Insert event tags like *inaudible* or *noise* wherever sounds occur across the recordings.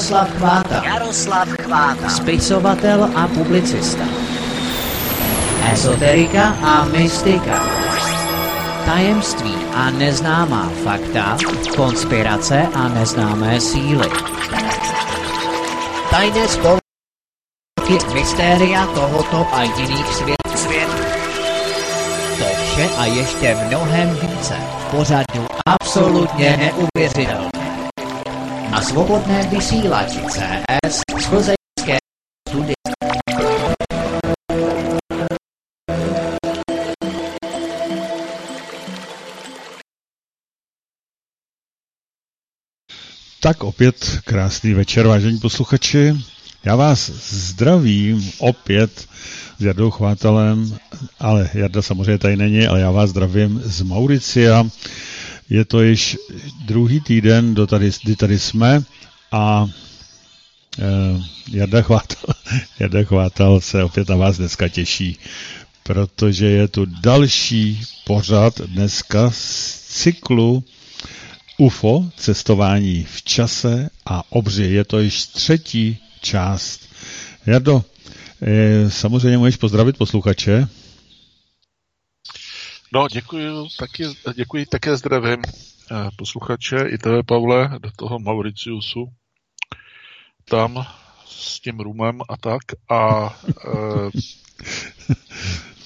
Jaroslav Chváta. Jaroslav Chváta. Spisovatel a publicista. Ezoterika a mystika. Tajemství a neznámá fakta, konspirace a neznámé síly. Tajné spolky, mystéria tohoto a jiných světů. Svět. To vše a ještě mnohem více. v Pořadu absolutně neuvěřitelné. Svobodné vysílači CS z Plzeňské studia. Tak opět krásný večer, vážení posluchači. Já vás zdravím opět s Jardou Chvátalem, ale Jarda samozřejmě tady není, ale já vás zdravím z Mauricia. Je to již druhý týden, do tady, kdy tady jsme a eh, Jarda, Chvátal, *laughs* Jarda Chvátal se opět na vás dneska těší, protože je tu další pořad dneska z cyklu UFO, cestování v čase a obři. Je to již třetí část. Jardo, eh, samozřejmě můžeš pozdravit posluchače. No, děkuji, taky, děkuji také zdravím eh, posluchače i tebe, Pavle, do toho Mauriciusu. Tam s tím rumem a tak. A e, *laughs*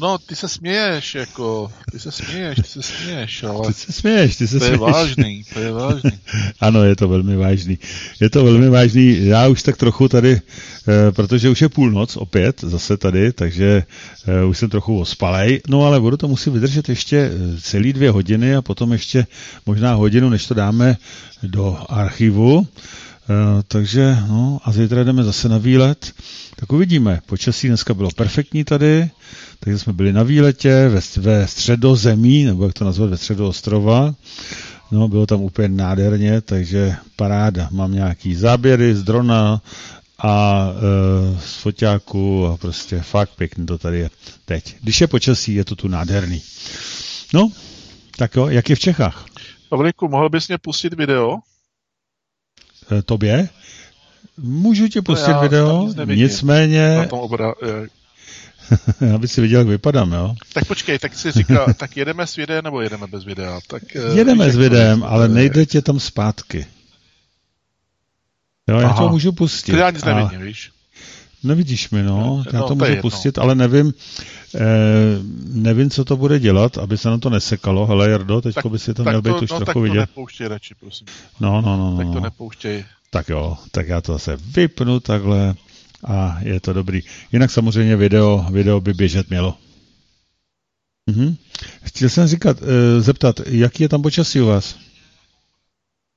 No, ty se směješ, jako, ty se směješ, ty se směješ, ale... Ty se směješ, ty se to směješ. je vážný, to je vážný. *laughs* ano, je to velmi vážný. Je to velmi vážný. Já už tak trochu tady, eh, protože už je půlnoc opět, zase tady, takže eh, už jsem trochu ospalej. No ale budu to muset vydržet ještě eh, celý dvě hodiny a potom ještě možná hodinu, než to dáme do archivu. Eh, takže, no, a zítra jdeme zase na výlet. Tak uvidíme. Počasí dneska bylo perfektní tady, takže jsme byli na výletě ve, ve středozemí, nebo jak to nazvat, ve středoostrova. No, bylo tam úplně nádherně, takže paráda. Mám nějaký záběry z drona a e, z foťáku a prostě fakt pěkný to tady je teď. Když je počasí, je to tu nádherný. No, tak jo, jak je v Čechách? Pavlíku, mohl bys mě pustit video? E, tobě? Můžu ti pustit já video, nicméně, Na tom obra... eh, *laughs* aby si viděl, jak vypadám, jo? Tak počkej, tak si říká, *laughs* tak jedeme s videem nebo jedeme bez videa? Tak, eh, Jedeme víš, s videem, ale nejde tě tam zpátky. Jo, já Aha. to můžu pustit. To já nic a- nevidím, víš? Nevidíš mi, no, No, já no, to můžu pustit, ale nevím, eh, nevím, co to bude dělat, aby se na to nesekalo. Hele, Jardo, teďko by si to měl být to, už no, tak trochu to vidět. nepouštěj radši, prosím. No, no, no, Tak to no. nepouštěj. Tak jo, tak já to zase vypnu takhle a je to dobrý. Jinak samozřejmě video, video by běžet mělo. Mhm. Chtěl jsem říkat, eh, zeptat, jaký je tam počasí u vás?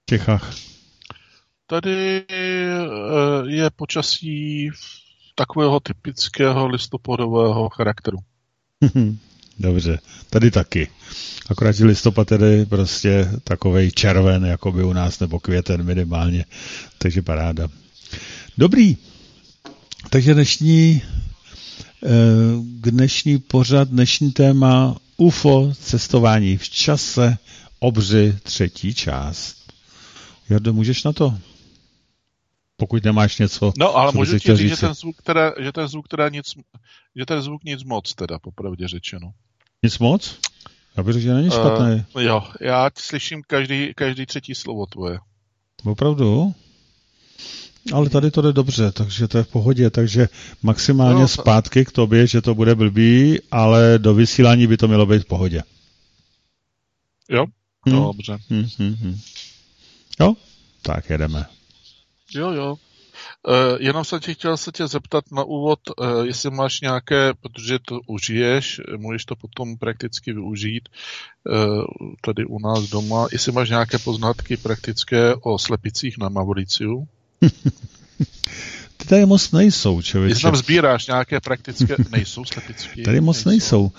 V Čechách. Tady eh, je počasí takového typického listopadového charakteru. Dobře, tady taky. Akorát, listopad je prostě takovej červen, jako by u nás, nebo květen minimálně. Takže paráda. Dobrý. Takže dnešní, eh, dnešní pořad, dnešní téma UFO, cestování v čase, obři, třetí část. Jardo, můžeš na to? Pokud nemáš něco, No, ale můžu ti chtěl říct, že ten zvuk, teda, že ten zvuk teda nic, že ten zvuk nic moc, teda, popravdě řečeno. Nic moc? Já bych řekl, že není špatný. Uh, jo, já slyším každý, každý třetí slovo tvoje. Opravdu? Ale tady to jde dobře, takže to je v pohodě, takže maximálně No, zpátky k tobě, že to bude blbý, ale do vysílání by to mělo být v pohodě. Jo? Hm? No, dobře. Hm, hm, hm. Jo? Tak jedeme. Jo, jo. Uh, jenom jsem ti chtěl se tě zeptat na úvod, uh, jestli máš nějaké, protože to užiješ, můžeš to potom prakticky využít uh, tady u nás doma, jestli máš nějaké poznatky praktické o slepicích na Mauriciu, *laughs* Ty tady moc nejsou, jestli člověče. tam sbíráš nějaké praktické, *laughs* nejsou slepicky? Tady moc nejsou.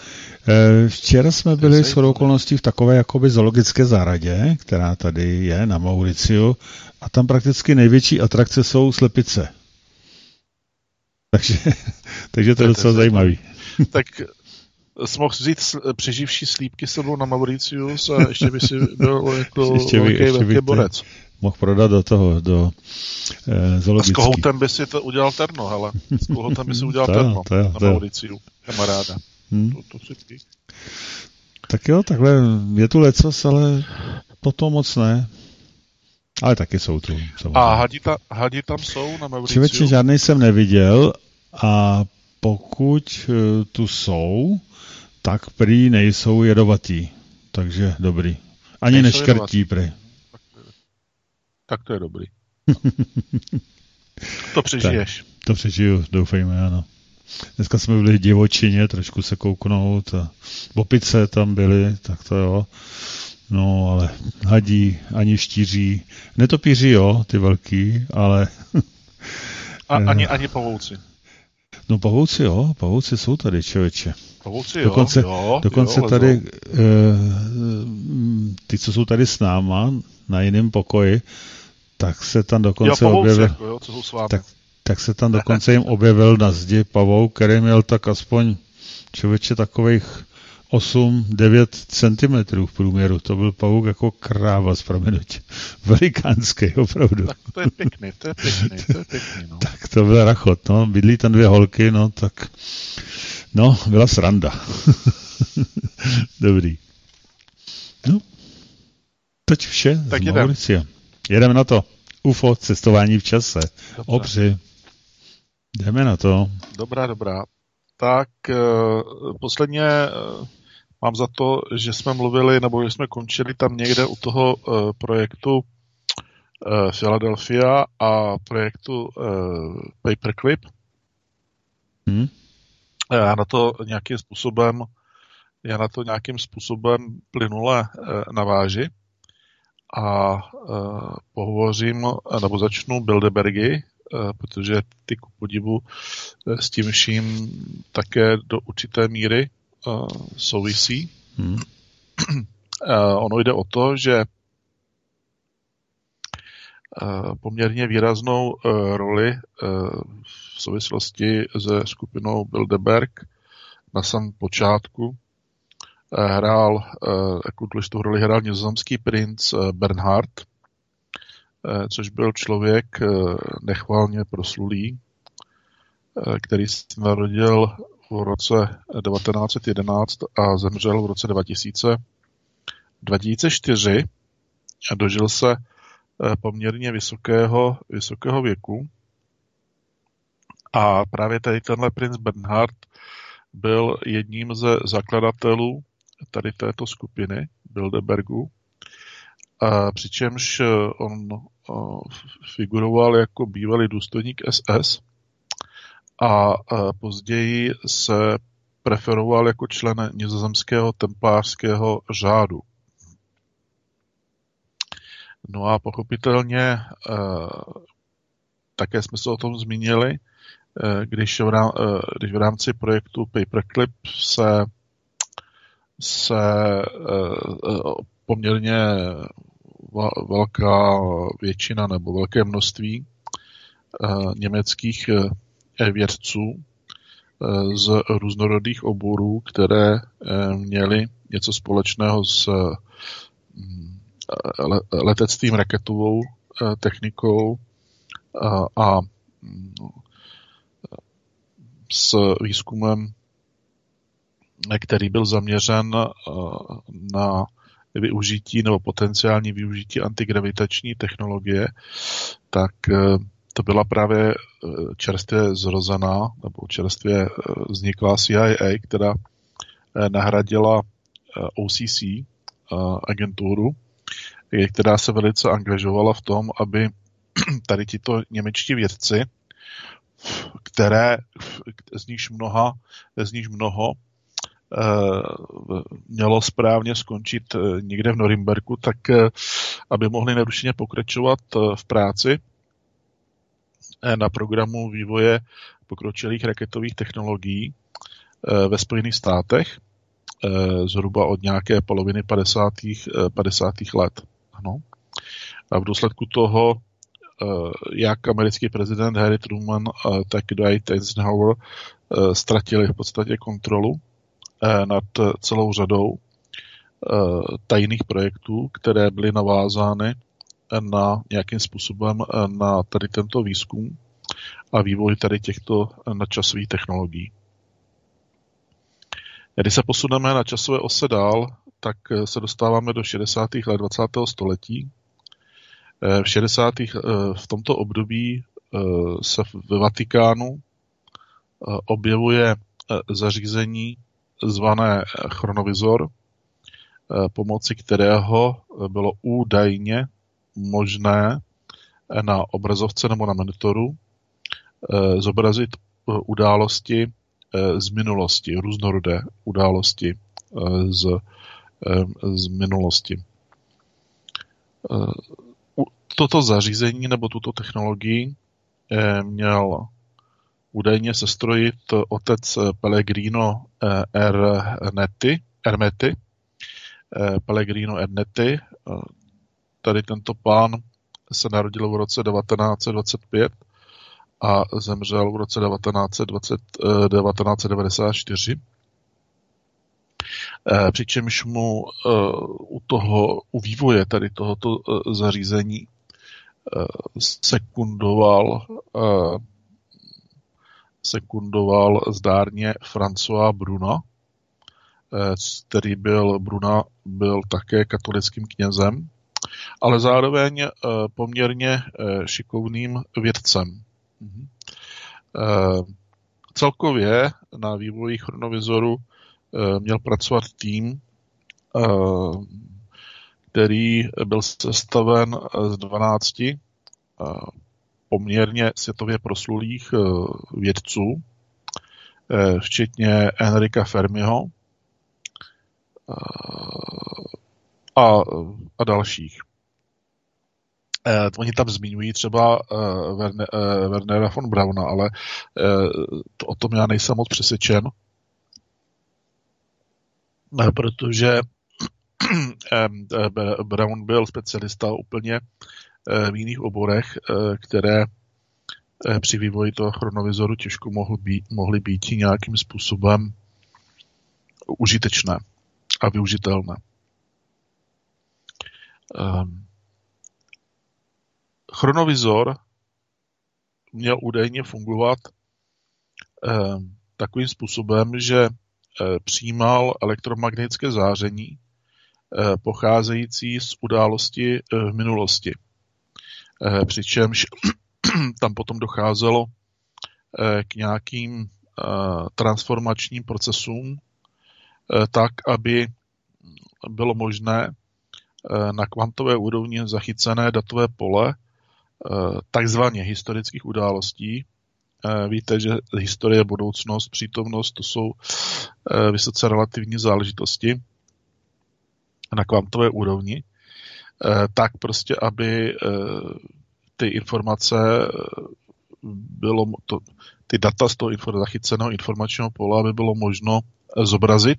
Eh, Včera jsme byli s okolností v takové jakoby zoologické zahradě, která tady je na Mauriciu a tam prakticky největší atrakce jsou slepice. *laughs* Takže, takže to je docela zajímavé. zajímavý. *laughs* Tak jsi mohl vzít přeživší slípky sebou na Mauritius a ještě by si byl jako ještě by, velký, ještě velký by borec. Mohl prodat do toho, do eh, A s zoologický. kohoutem by si to udělal terno, hele. S kohoutem by si udělal *laughs* jo, terno to jo, na jo. Mauriciu, kamaráda. Hm? To, to si Tak jo, takhle je tu lecos, ale potom moc ne. Ale taky jsou tu. samozřejmě. A hadi, ta, hadi tam jsou na Mauriciu? Člověče, žádný jsem neviděl a pokud eh, tu jsou, tak prý nejsou jedovatí. Takže dobrý. Ani Nejsou neškrtí jedovatí. prý. Tak to je dobrý. *laughs* to přežiješ. To přežiju, doufejme, ano. Dneska jsme byli v divočině, trošku se kouknout a opice tam byly, tak to jo. No, ale hadí, ani štíří, netopíří jo, ty velký, ale A *laughs* ani, ani pavouci. No pavouci jo, pavouci jsou tady, člověče. Pavouci jo, Dokonce, jo, dokonce jo, tady, eh, ty, co jsou tady s náma, na jiném pokoji, tak se tam Jo, dokonce pavouci, objevil, jako, jo, co jsou s vámi. tak, tak se tam *laughs* dokonce jim objevil na zdi pavouk, který měl tak aspoň člověče takových 8-9 cm v průměru. To byl pavouk jako kráva z proměnutí. *laughs* Velikánský, opravdu. Tak to je pěkný, to je pěkný, to je pěkný, no. Tak to byl rachot, no. Bydlí tam dvě holky, no, tak... No, byla sranda. *laughs* Dobrý. No, teď vše Tak z jedem. Mauricia. Jedeme na to. UFO, cestování v čase. Dobře. Obři. Jdeme na to. Dobrá, dobrá. Tak eh, posledně eh, mám za to, že jsme mluvili, nebo že jsme končili tam někde u toho eh, projektu Philadelphia a projektu Paperclip. Hm? Já na to nějakým způsobem já na to nějakým způsobem plynule naváži a pohovořím, nebo začnu Bilderbergy, protože ty ku podivu eh, s tím vším také do určité míry eh, souvisí. Hm? Eh, Ono jde o to, že eh, poměrně výraznou eh, roli eh, v souvislosti se skupinou Bilderberg na samém počátku eh, hrál, eh, jako důležitou roli hrál nizozemský princ eh, Bernhard, eh, což byl člověk eh, nechválně proslulý, eh, který se narodil v roce 1911 a zemřel v roce 2000. 2004 a dožil se eh, poměrně vysokého, vysokého věku. A právě tady tenhle princ Bernhard byl jedním ze zakladatelů tady této skupiny Bilderbergu, a přičemž eh, on eh, figuroval jako bývalý důstojník SS a později se preferoval jako člen nizozemského templářského řádu. No a pochopitelně eh, také jsme se o tom zmínili, eh, když v, rám, eh, když v rámci projektu Paperclip se, se poměrně velká většina nebo velké množství eh, německých eh, vědců eh, z různorodých oborů, které měly něco společného s mm, le- letectvím, raketovou technikou a, mm, s výzkumem, který byl zaměřen na využití nebo potenciální využití antigravitační technologie, tak eh, to byla právě eh, čerstvě zrozená nebo čerstvě eh, vzniklá CIA, která nahradila OCC agenturu, která se velice angažovala v tom, aby *clears throat* tady tito němečtí vědci, které z níž mnoha, z níž mnoho mělo správně skončit eh, někde v Norimberku, tak eh, aby mohli nerušeně pokračovat eh, v práci eh, na programu vývoje pokročilých raketových technologií eh, ve Spojených státech eh, zhruba od nějaké poloviny 50. eh, 50. let. Ano. A v důsledku toho eh, jak americký prezident Harry Truman, eh, tak Dwight Eisenhower eh, ztratili v podstatě kontrolu nad celou řadou tajných projektů, které byly navázány na nějakým způsobem na tady tento výzkum a vývoj tady těchto nadčasových technologií. Když se posuneme na časové ose dál, tak se dostáváme do 60. let 20. století. V 60. v tomto období se ve Vatikánu objevuje zařízení zvané chronovizor, pomocí kterého bylo údajně možné na obrazovce nebo na monitoru Eh, zobrazit eh, události eh, z minulosti, různorodé události z, z minulosti. Toto zařízení nebo tuto technologii měl údajně sestrojit otec Pellegrino Ernetti, Ermeti, Pellegrino Ernetti. Tady tento pán se narodil v roce 1925 a zemřel v roce 1920, 1994. Eh, přičemž mu eh, u toho, u vývoje tady tohoto eh, zařízení sekundoval sekundoval zdárně François Bruna, který byl, Bruna byl také katolickým knězem, ale zároveň poměrně šikovným vědcem. Mm-hmm. celkově na vývoji chronovizoru eh, měl pracovat tým, eh, který byl sestaven z 12 poměrně světově proslulých vědců, včetně Enrika Fermiho a, a dalších. Eh, oni tam zmiňují třeba eh, eh, Wernera von Brauna, ale eh, to, o tom já nejsem moc přesvědčen, eh, protože *clears throat* eh, eh, Brown byl specialista úplně eh, v jiných oborech, eh, které eh, při vývoji toho chronovizoru těžko mohly být, mohly být nějakým způsobem užitečné a využitelné. Um, chronovizor měl údajně fungovat eh, takovým způsobem, že eh, přijímal elektromagnetické záření eh, pocházející z události eh, v minulosti. Eh, přičemž *clears throat* tam potom docházelo eh, k nějakým eh, transformačním procesům, tak, aby bylo možné na kvantové úrovni zachycené datové pole takzvaně historických událostí. Víte, že historie, budoucnost, přítomnost, to jsou vysoce relativní záležitosti na kvantové úrovni, tak prostě, aby ty informace bylo to, ty data z toho zachyceného informačního pole, aby bylo možno zobrazit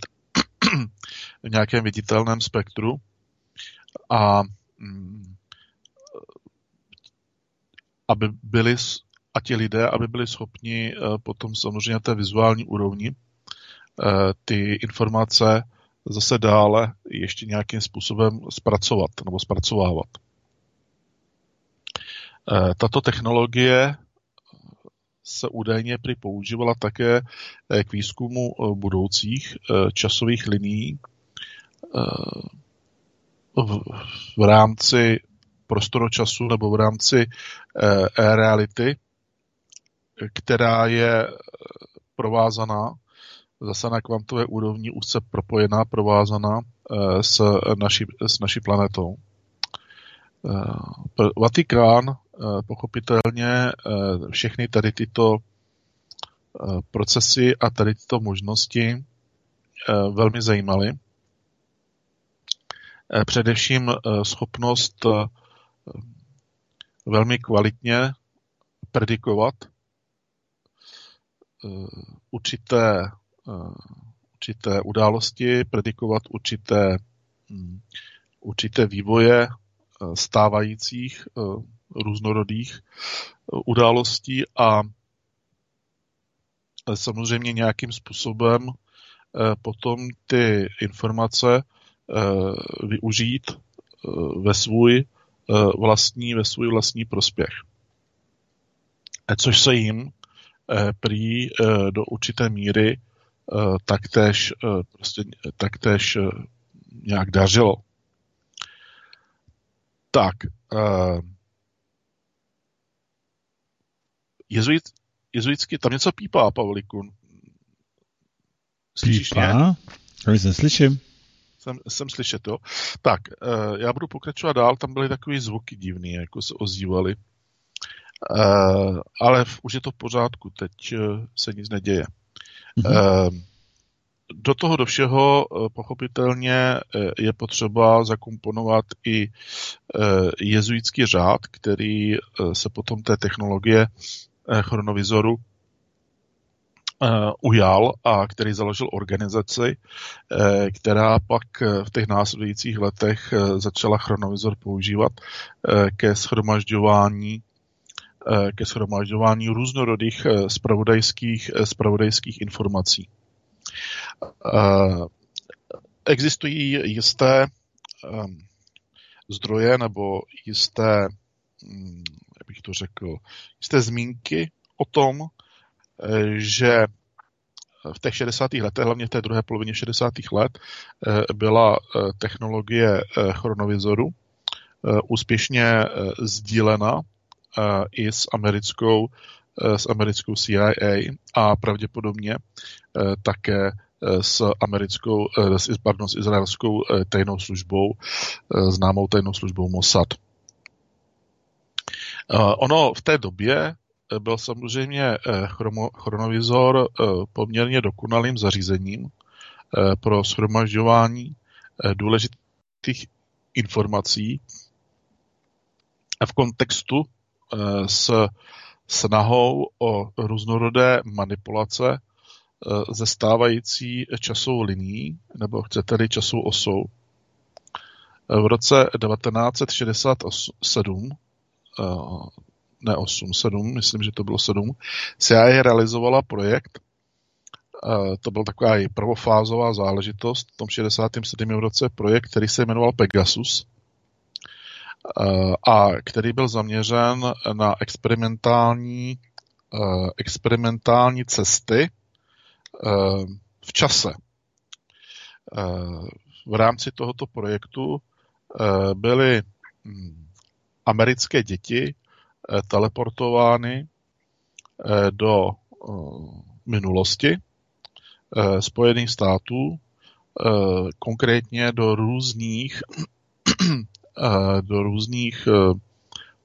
v nějakém viditelném spektru. A mm, aby byli a ti lidé, aby byli schopni eh, potom samozřejmě té vizuální úrovni eh, ty informace zase dále ještě nějakým způsobem zpracovat nebo zpracovávat. Eh, tato technologie se údajně při používala také k výzkumu budoucích časových linií v rámci prostoročasu nebo v rámci e, reality, která je provázaná zase na kvantové úrovni úzce propojená, provázaná e, s naší, s naší planetou. E, Vatikán pochopitelně všechny tady tyto procesy a tady tyto možnosti velmi zajímaly. Především schopnost velmi kvalitně predikovat eh, určité, eh, určité události, predikovat určité, hm, určité vývoje eh, stávajících různorodých událostí a samozřejmě nějakým způsobem potom ty informace využít ve svůj vlastní, ve svůj vlastní prospěch. Což se jim prý do určité míry taktéž, prostě, taktéž nějak dařilo. Tak, jezuit, jezuitsky, tam něco pípá, Pavliku. Slyšíš pípá? Mě? Já se slyším. Jsem, jsem slyšet, jo. Tak, já budu pokračovat dál, tam byly takové zvuky divný, jako se ozývaly. Uh, ale už je to v pořádku, teď se nic neděje. Mm-hmm. Do toho do všeho pochopitelně je potřeba zakomponovat i jezuitský řád, který se potom té technologie Eh, chronovizoru eh, ujal a který založil organizaci, eh, která pak v těch následujících letech začala chronovizor používat ke schromažďování ke schromažďování různorodých spravodajských, spravodajských informací. Existují jisté zdroje nebo jisté hm, bych to řekl, jste zmínky o tom, eh, že v těch 60. letech, hlavně v té druhé polovině 60. let, eh, byla eh, technologie chronovizoru úspěšně sdílena i s americkou, s americkou CIA a pravděpodobně také s americkou, pardon, s izraelskou tajnou službou, známou tajnou službou Mossad. Ono v té době eh, byl samozřejmě eh, chronovizor eh, poměrně dokonalým zařízením pro shromažďování důležitých informací v kontextu s snahou o různorodé manipulace ze stávající časovou liní, nebo chcete-li časovou osou. V roce 1967 Eh, ne 8, 7, myslím, že to bylo 7, CIA realizovala projekt, eh, to byl taková i prvofázová záležitost v tom 67. roce projekt, který se jmenoval Pegasus eh, a který byl zaměřen na experimentální, experimentální cesty v čase. V rámci tohoto projektu byly hm, americké děti eh, teleportovány eh, do eh, minulosti Spojených států, konkrétně do různých do různých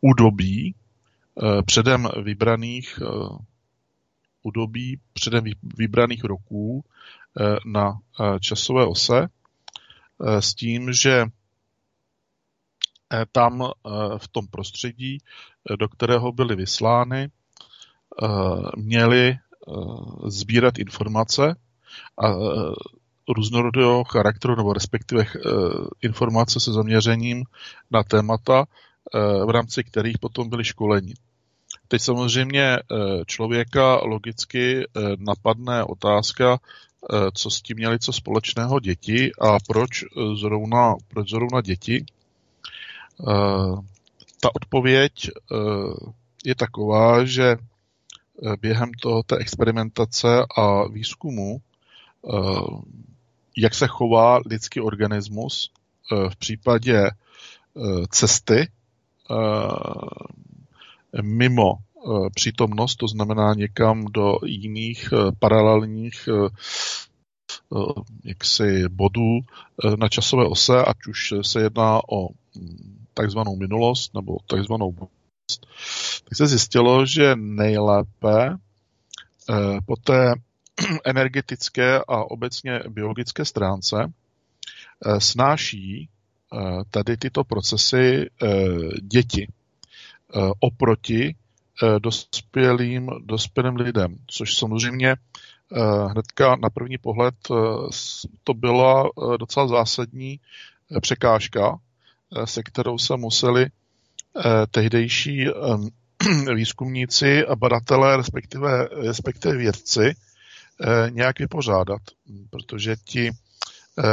údobí předem vybraných údobí předem vybraných roků na časové ose s tím, že Eh, tam eh, v tom prostředí, eh, do kterého byly vyslány, měli sbírat informace a různorodého charakteru, nebo respektive informace se zaměřením na témata, v rámci kterých potom byly školeni. Teď samozřejmě člověka logicky napadne otázka, co s tím měli co společného děti a proč zrovna, proč zrovna děti. Eh, ta odpověď eh, je taková, že eh, během toho, té experimentace a výzkumu, jak se chová lidský organismus v případě cesty mimo přítomnost, to znamená někam do jiných paralelních jaksi bodů na časové ose, ať už se jedná o hm, takzvanou minulost nebo takzvanou budoucnost, tak se zjistilo, že nejlépe eh, po té *clears throat* energetické a obecně biologické stránce eh, snáší eh, tady tyto procesy děti oproti dospělým, dospělým lidem, což samozřejmě hnedka na první pohled to byla docela zásadní překážka Eh, se kterou se museli eh, tehdejší *clears throat* výzkumníci a badatelé, respektive, respektive vědci, nějak vypořádat, protože ti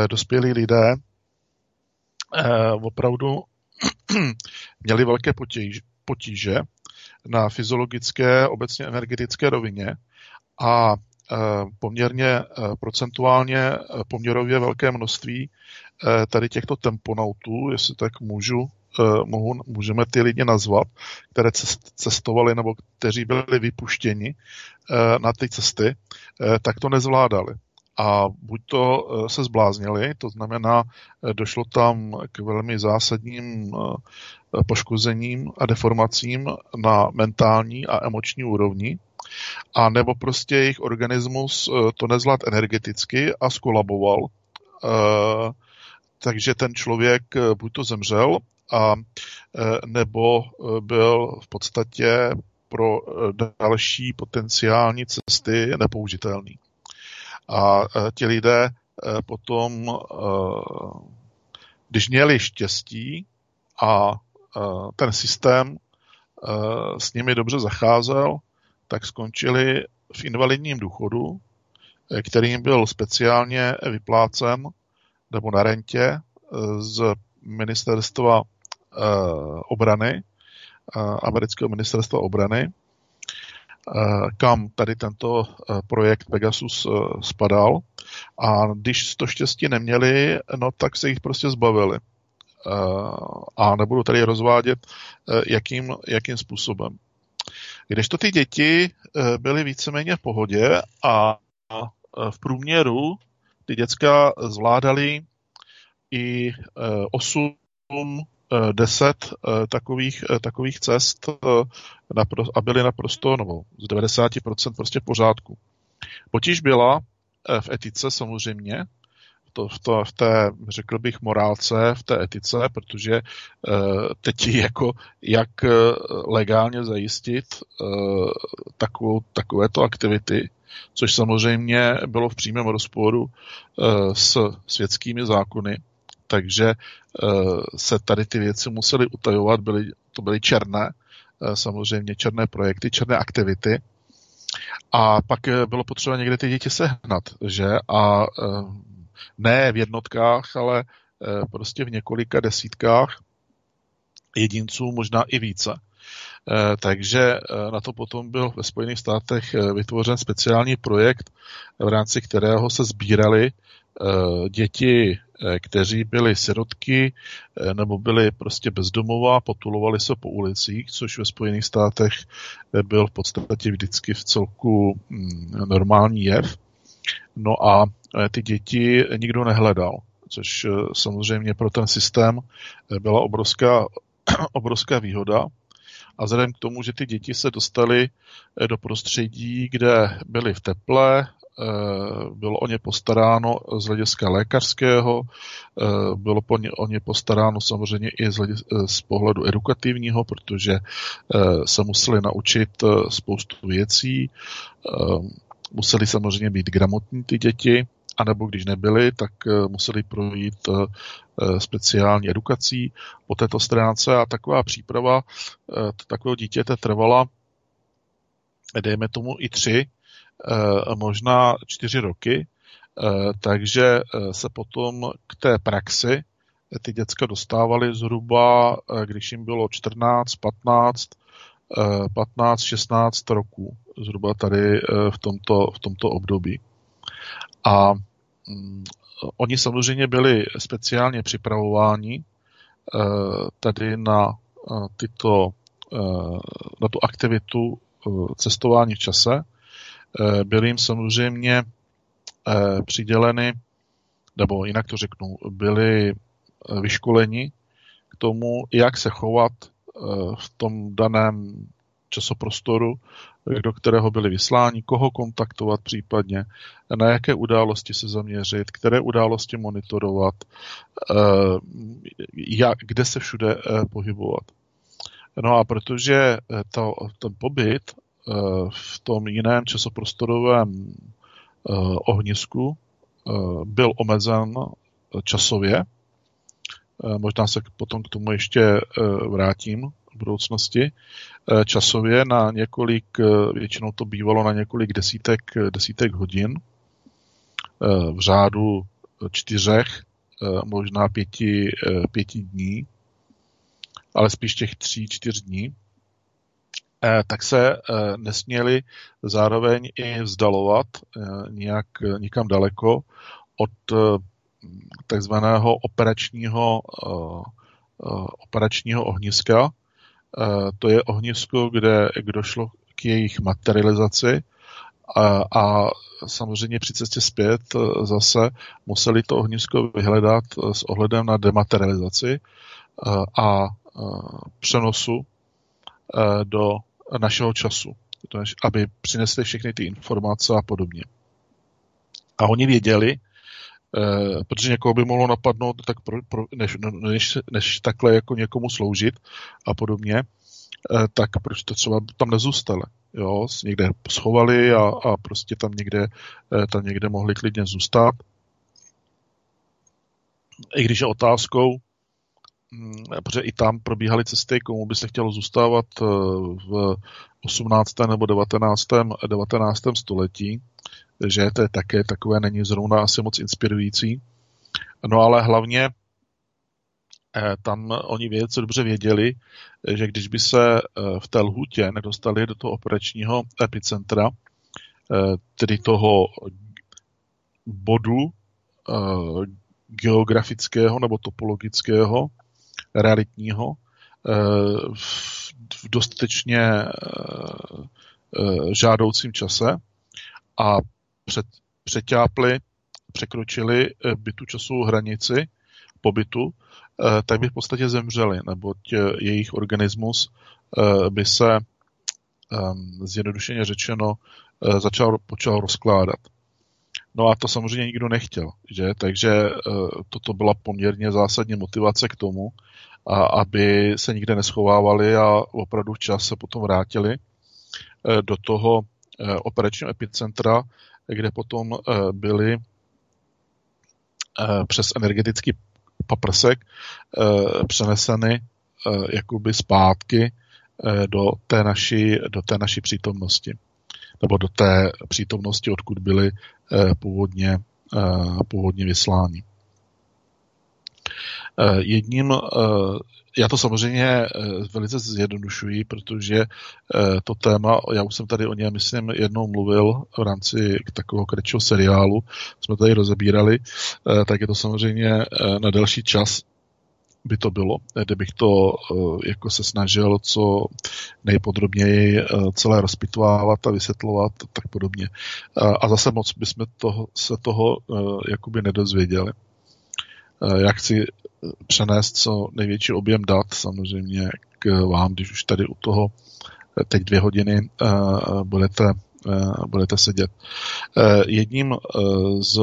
dospělí lidé opravdu *clears throat* měli velké potíž, potíže na fyziologické, obecně energetické rovině a poměrně procentuálně poměrově velké množství tady těchto temponautů, jestli tak můžu, mohu, můžeme ty lidi nazvat, které cestovali nebo kteří byli vypuštěni na ty cesty, tak to nezvládali. A buď to se zbláznili, to znamená, došlo tam k velmi zásadním poškozením a deformacím na mentální a emoční úrovni, a nebo prostě jejich organismus to nezvlád energeticky a skolaboval, takže ten člověk buď to zemřel, a nebo byl v podstatě pro další potenciální cesty nepoužitelný. A ti lidé potom, když měli štěstí a ten systém s nimi dobře zacházel, tak skončili v invalidním důchodu, kterým byl speciálně vyplácen nebo na rentě z ministerstva obrany, amerického ministerstva obrany, kam tady tento projekt Pegasus spadal. A když to štěstí neměli, no tak se jich prostě zbavili. A nebudu tady rozvádět, jakým, jakým způsobem. Když to ty děti byly víceméně v pohodě a v průměru ty děcka zvládali i 8 10 takových, takových cest a byly naprosto, nebo z 90% prostě v pořádku. Potíž byla v etice samozřejmě, to, v, to, v té, řekl bych, morálce, v té etice, protože teď jako jak legálně zajistit takovou, takovéto aktivity, což samozřejmě bylo v přímém rozporu s světskými zákony, takže se tady ty věci musely utajovat, byly, to byly černé, samozřejmě černé projekty, černé aktivity. A pak bylo potřeba někde ty děti sehnat, že? A ne v jednotkách, ale prostě v několika desítkách jedinců, možná i více. Takže na to potom byl ve Spojených státech vytvořen speciální projekt, v rámci kterého se sbírali děti Eh, kteří byli sirotky eh, nebo byli prostě bezdomová, potulovali se po ulicích, což ve Spojených státech eh, byl v podstatě vždycky v celku mm, normální jev. No a ty děti nikdo nehledal, což samozřejmě pro ten systém byla obrovská, *clears throat* obrovská výhoda. A vzhledem k tomu, že ty děti se dostaly do prostředí, kde byly v teple, Eh, bylo o ně postaráno z hlediska lékařského, eh, bylo o ně postaráno samozřejmě i z, eh, z pohledu edukativního, protože se museli naučit spoustu věcí, museli samozřejmě být gramotní ty děti, anebo když nebyli, tak museli projít speciální edukací po této stránce. A taková příprava takového dítěte trvala dejme tomu i tři Eh, možná čtyři roky, eh, takže eh, se potom k té praxi ty děcka dostávaly zhruba, když jim bylo 14, 15, 15, 16 roků, zhruba tady v tomto, v tomto období. A mm, oni samozřejmě byli speciálně připravováni tady na tyto, na tu aktivitu cestování v čase, Eh, byly jim samozřejmě eh, přiděleny, nebo jinak to řeknu, byli eh, vyškoleni k tomu, jak se chovat v tom daném časoprostoru, do kterého byli vysláni, koho kontaktovat případně, na jaké události se zaměřit, které události monitorovat, jak, kde se všude pohybovat. No a protože to, ten pobyt v tom jiném časoprostorovém eh, ohnisku eh, byl omezen časově. Eh, možná se potom k tomu ještě vrátím budoucnosti časově na několik, většinou to bývalo na několik desítek, desítek hodin v řádu čtyřech, možná pěti, pěti dní, ale spíš těch tří, čtyř dní, tak se nesměli zároveň i vzdalovat nějak nikam daleko od takzvaného operačního, operačního ohniska. To je ohnisko, kde došlo k jejich materializaci a, a samozřejmě při cestě zpět zase museli to ohnisko vyhledat s ohledem na dematerializaci a přenosu do našeho času, aby přinesli všechny ty informace a podobně. A oni věděli, Eh, protože někoho by mohlo napadnout, tak pro, pro, než, než, než takhle jako někomu sloužit a podobně, eh, tak proč to třeba tam nezůstali. Jo, někde schovali a, a prostě tam někde, eh, tam někde mohli klidně zůstat. I když je otázkou, protože i tam probíhaly cesty, komu by se chtělo zůstávat v 18. nebo 19. 19. století, že to je také takové, není zrovna asi moc inspirující. No ale hlavně eh, tam oni věci dobře věděli, že když by se eh, v té lhutě nedostali do toho operačního epicentra, eh, tedy toho bodu geografického nebo topologického, realitního, v dostatečně žádoucím čase a před, přeťápli, překročili eh, bytu časovou hranici pobytu, eh, tak by v podstatě zemřeli, neboť eh, jejich organismus by se ehm, zjednodušeně řečeno začal, počal rozkládat. No a to samozřejmě nikdo nechtěl, že? Takže toto byla poměrně zásadní motivace k tomu, a aby se nikde neschovávali a opravdu včas se potom vrátili do toho operačního epicentra, kde potom eh, eh, přes energetický paprsek eh, přeneseny jakoby zpátky do té naší, do té naší přítomnosti. Nebo do té přítomnosti, odkud byly původně, původně vysláni. Jedním já to samozřejmě eh, velice zjednodušuji, protože eh, to téma, já už jsem tady o něm, myslím, jednou mluvil v rámci takového kratšího seriálu, jsme tady rozebírali, eh, tak je to samozřejmě na delší čas by to bylo, kdybych to jako se snažil co nejpodrobněji celé rozpitvávat a vysvětlovat tak podobně. A zase moc bychom toho, se toho jakoby nedozvěděli. Já chci přenést co největší objem dat samozřejmě k vám, když už tady u toho teď dvě hodiny budete, budete sedět. Jedním z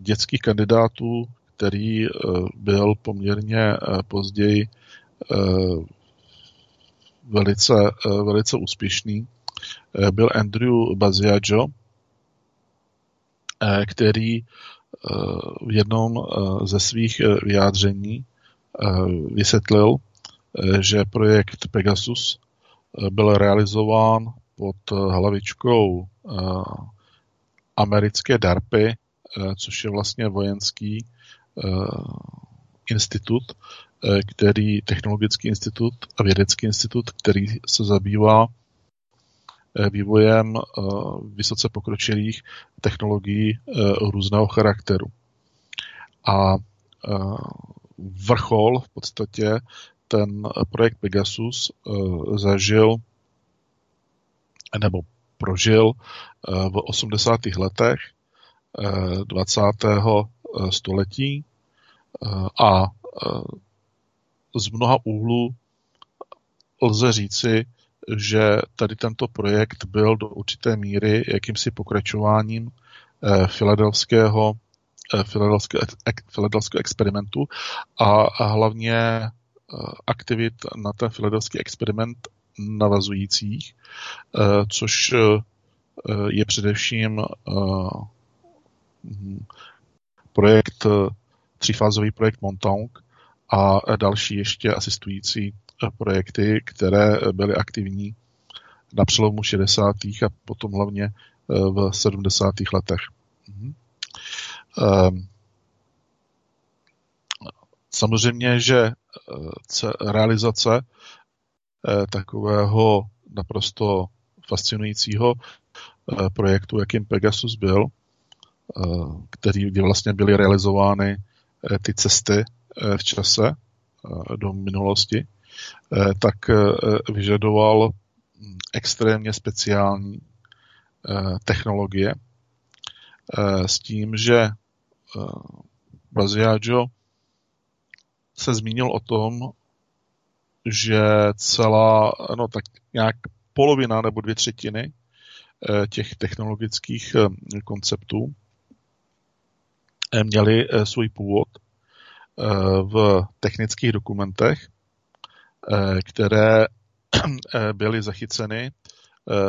dětských kandidátů, který byl poměrně později velice, velice úspěšný, byl Andrew Baziajo, který v jednom eh, ze svých eh, vyjádření eh, vysvětlil, že projekt Pegasus byl realizován pod hlavičkou americké DARPy, což je vlastně vojenský institut, který, technologický institut a vědecký institut, který se zabývá Eh, vývojem eh, vysoce pokročilých technologií eh, různého charakteru. A vrchol v podstatě ten projekt Pegasus zažil nebo prožil v 80. letech 20. století a z mnoha úhlů lze říci, že tady tento projekt byl do určité míry jakýmsi pokračováním eh, filadelského eh, filadelského experimentu a, hlavně eh, aktivit na ten filadelský experiment navazujících, což je především projekt, třífázový projekt Montauk a další ještě asistující projekty, které byly aktivní na přelomu 60. a potom hlavně v 70. letech. Mhm. Samozřejmě, že realizace takového naprosto fascinujícího projektu, jakým Pegasus byl, který, kdy vlastně byly realizovány ty cesty v čase do minulosti, tak vyžadoval extrémně speciální technologie s tím, že Baziaggio se zmínil o tom, že celá, no tak nějak polovina nebo dvě třetiny těch technologických konceptů měli svůj původ v technických dokumentech, které *clears throat* byly zachyceny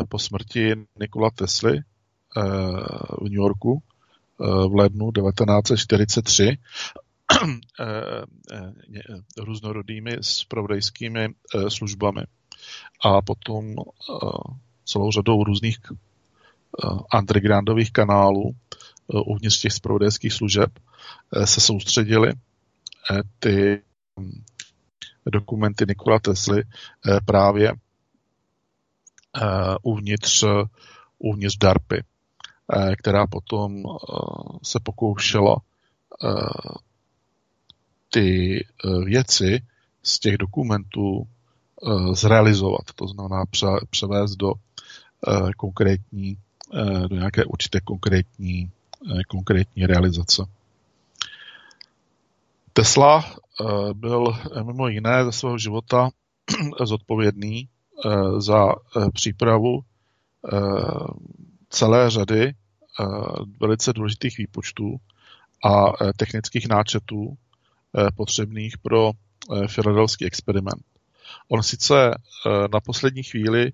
po smrti Nikola Tesly v New Yorku v lednu 1943 *clears throat* různorodými spravodajskými službami. A potom celou řadou různých undergroundových kanálů uvnitř těch spravodajských služeb se soustředili ty dokumenty Nikola Tesly právě uvnitř, uvnitř DARPy, která potom se pokoušela ty věci z těch dokumentů zrealizovat, to znamená převést do konkrétní, do nějaké určité konkrétní, konkrétní realizace. Tesla eh, byl eh, mimo jiné ze svého života *clears throat* zodpovědný eh, za přípravu celé řady velice důležitých výpočtů a technických náčetů potřebných pro filadelský experiment. On sice na poslední chvíli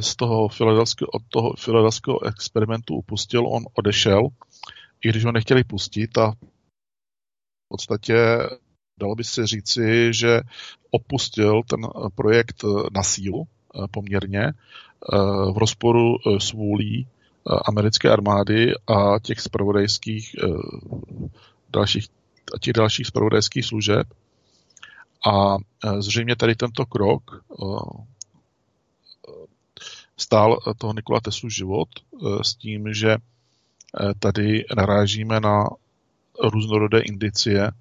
z toho filadelského, od toho filadelského experimentu upustil, on odešel, i když ho nechtěli pustit a v podstatě dalo by se říci, že opustil ten projekt na sílu eh, poměrně eh, v rozporu eh, s vůlí americké armády a těch spravodajských dalších, a těch dalších spravodajských služeb. A zřejmě tady tento krok stál toho Nikola Teslu život s tím, že tady narážíme na různorodé indicie, eh,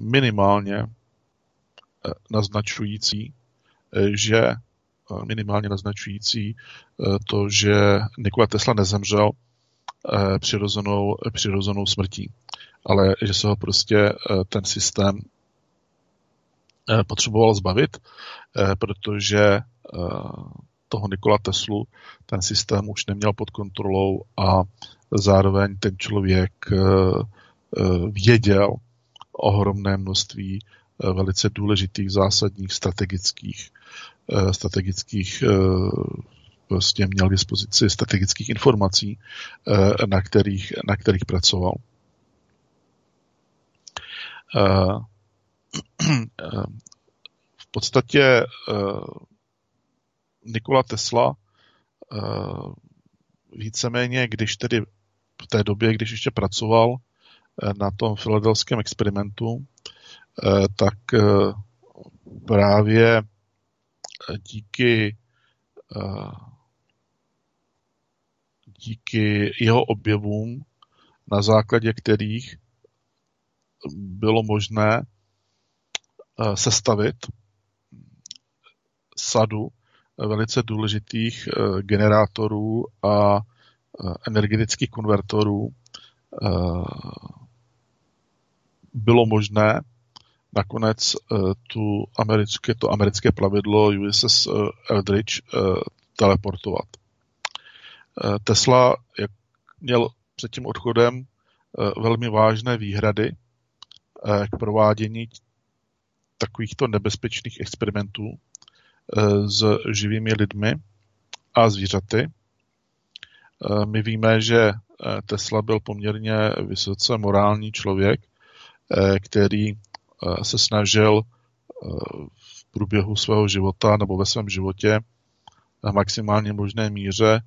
minimálně eh, naznačující, eh, že minimálně naznačující to, že Nikola Tesla nezemřel přirozenou, přirozenou smrtí, ale že se ho prostě ten systém potřeboval zbavit, protože toho Nikola Teslu ten systém už neměl pod kontrolou a zároveň ten člověk Eh, věděl ohromné množství eh, velice důležitých, zásadních, strategických, eh, strategických prostě měl k dispozici strategických informací, na kterých, na kterých pracoval. *clears throat* V podstatě Nikola Tesla víceméně, když tedy v té době, když ještě pracoval na tom filadelském experimentu, eh, tak eh, právě díky eh, díky jeho objevům, na základě kterých bylo možné sestavit sadu velice důležitých generátorů a energetických konvertorů bylo možné nakonec eh, tu americké, to americké plavidlo USS eh, Eldridge eh, teleportovat. Tesla měl před tím odchodem velmi vážné výhrady k provádění takovýchto nebezpečných experimentů s živými lidmi a zvířaty. My víme, že Tesla byl poměrně vysoce morální člověk Eh, který eh, se snažil eh, v průběhu svého života nebo ve svém životě v maximálně možné míře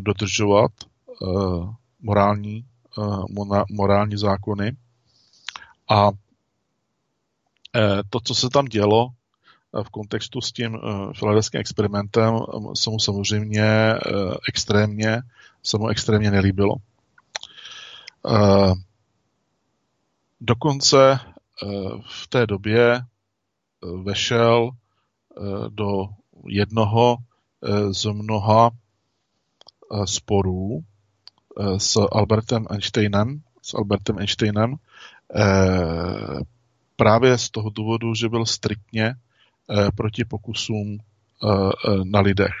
dodržovat morální, morální zákony. A to, co se tam dělo v kontextu s tím filadelským experimentem, se mu samozřejmě extrémně, se mu extrémně nelíbilo. Dokonce v té době vešel do jednoho z mnoha sporů s Albertem Einsteinem, s Albertem Einsteinem právě z toho důvodu, že byl striktně proti pokusům na lidech.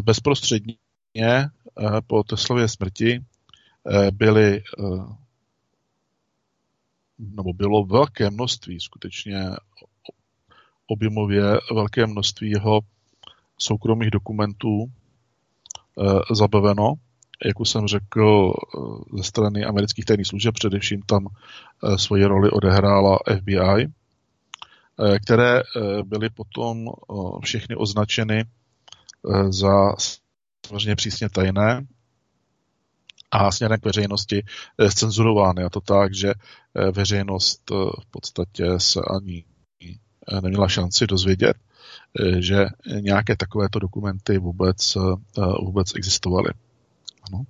Bezprostředně po Teslově smrti byly nebo bylo velké množství, skutečně objemově velké množství jeho soukromých dokumentů zabaveno. Jak už jsem řekl, ze strany amerických tajných služeb především tam svoji roli odehrála FBI, které e, byly potom e, všechny označeny za samozřejmě přísně tajné a směrem k veřejnosti cenzurovány. A to tak, že eh, veřejnost eh, v podstatě se ani eh, neměla šanci dozvědět, že nějaké takovéto dokumenty vůbec, vůbec existovaly. Ano.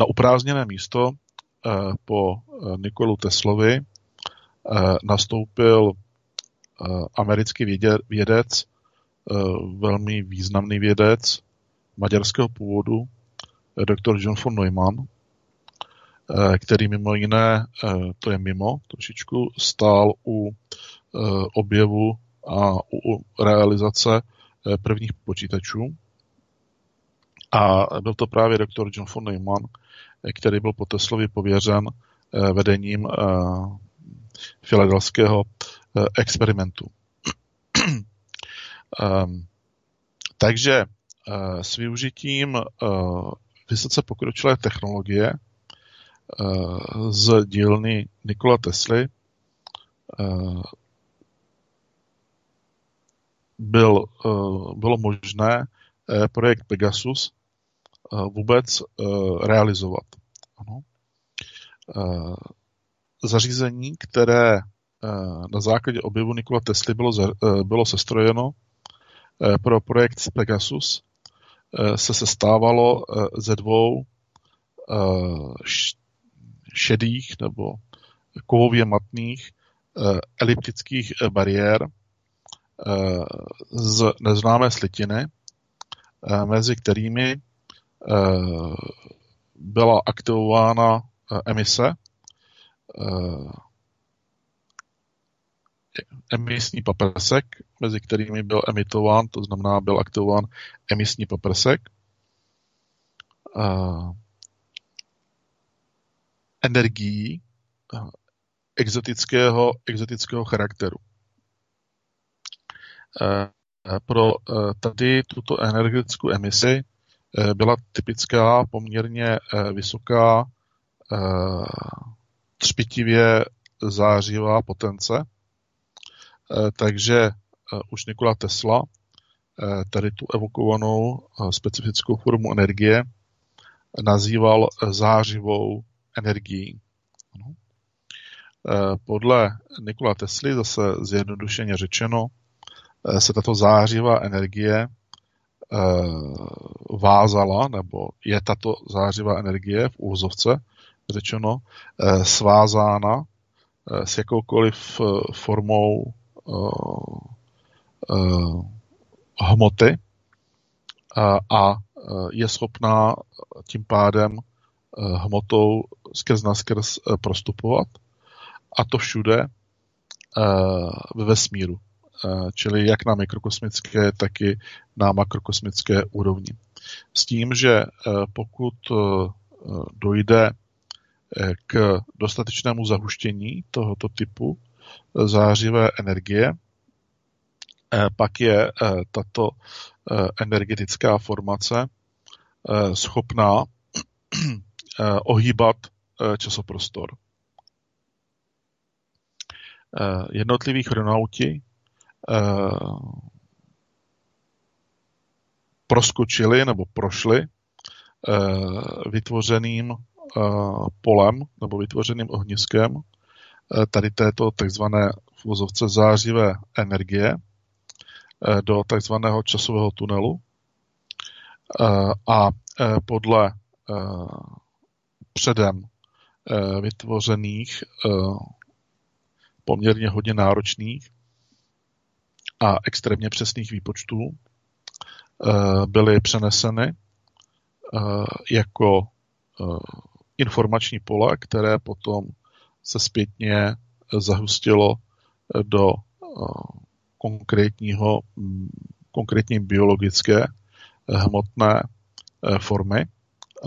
Na uprázněné místo po Nikolu Teslovi nastoupil americký vědec, velmi významný vědec maďarského původu, doktor John von Neumann, eh, který mimo jiné, eh, to je mimo trošičku, stál u eh, objevu a u realizace prvních počítačů. A byl to právě doktor John von Neumann, který byl po Teslovi pověřen vedením filadelského experimentu. *clears throat* Ehm, takže s využitím vysoce pokročilé technologie eh, z dílny Nikola Tesly eh, byl, eh, bylo možné projekt Pegasus vůbec realizovat. Ano. Zařízení, které na základě objevu Nikola Tesly bylo, bylo sestrojeno pro projekt Pegasus, Eh, se sestávalo eh, ze dvou eh, šedých nebo kovově matných eliptických bariér z neznámé slitiny, mezi kterými byla aktivována emise emisní paprsek, mezi kterými byl emitován, to znamená byl aktivován emisní paprsek. Uh, energií uh, exotického, exotického charakteru. Uh, pro uh, tady tuto energetickou emisi uh, byla typická poměrně uh, vysoká třpitivě zářivá potence, Eh, takže eh, už Nikola Tesla eh, tady tu evokovanou specifickou formu energie nazýval zářivou energií. Podle Nikola Tesly, zase zjednodušeně řečeno, se tato zářivá energie vázala, nebo je tato zářivá energie v úzovce řečeno svázána s jakoukoliv formou uh, uh, hmoty a, je schopná tím pádem hmotou skrz na skrz prostupovat a to všude ve vesmíru, čili jak na mikrokosmické, tak i na makrokosmické úrovni. S tím, že pokud dojde k dostatečnému zahuštění tohoto typu, zářivé energie, eh, pak je eh, tato eh, energetická formace schopná *clears throat* ohýbat časoprostor. jednotliví chronauti proskočili nebo prošli vytvořeným polem nebo vytvořeným ohniskem tady této takzvané v vozovce zářivé energie do takzvaného časového tunelu. A podle předem vytvořených poměrně hodně náročných a extrémně přesných výpočtů byly přeneseny jako informační pole, které potom se zpětně zahustilo do konkrétního, konkrétní biologické hmotné formy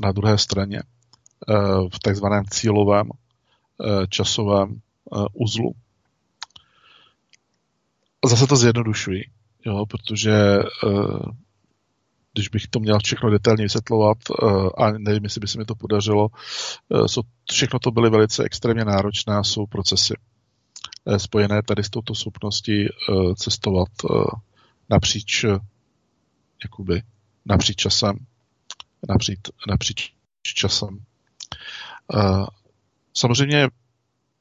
na druhé straně v takzvaném cílovém časovém uzlu. Zase to zjednodušuji, jo, protože když bych to měl všechno detailně vysvětlovat, a nevím, jestli by se mi to podařilo, všechno to byly velice extrémně náročné a jsou procesy spojené tady s touto schopností cestovat napříč, jakoby, napříč časem, napříč, napříč časem. Samozřejmě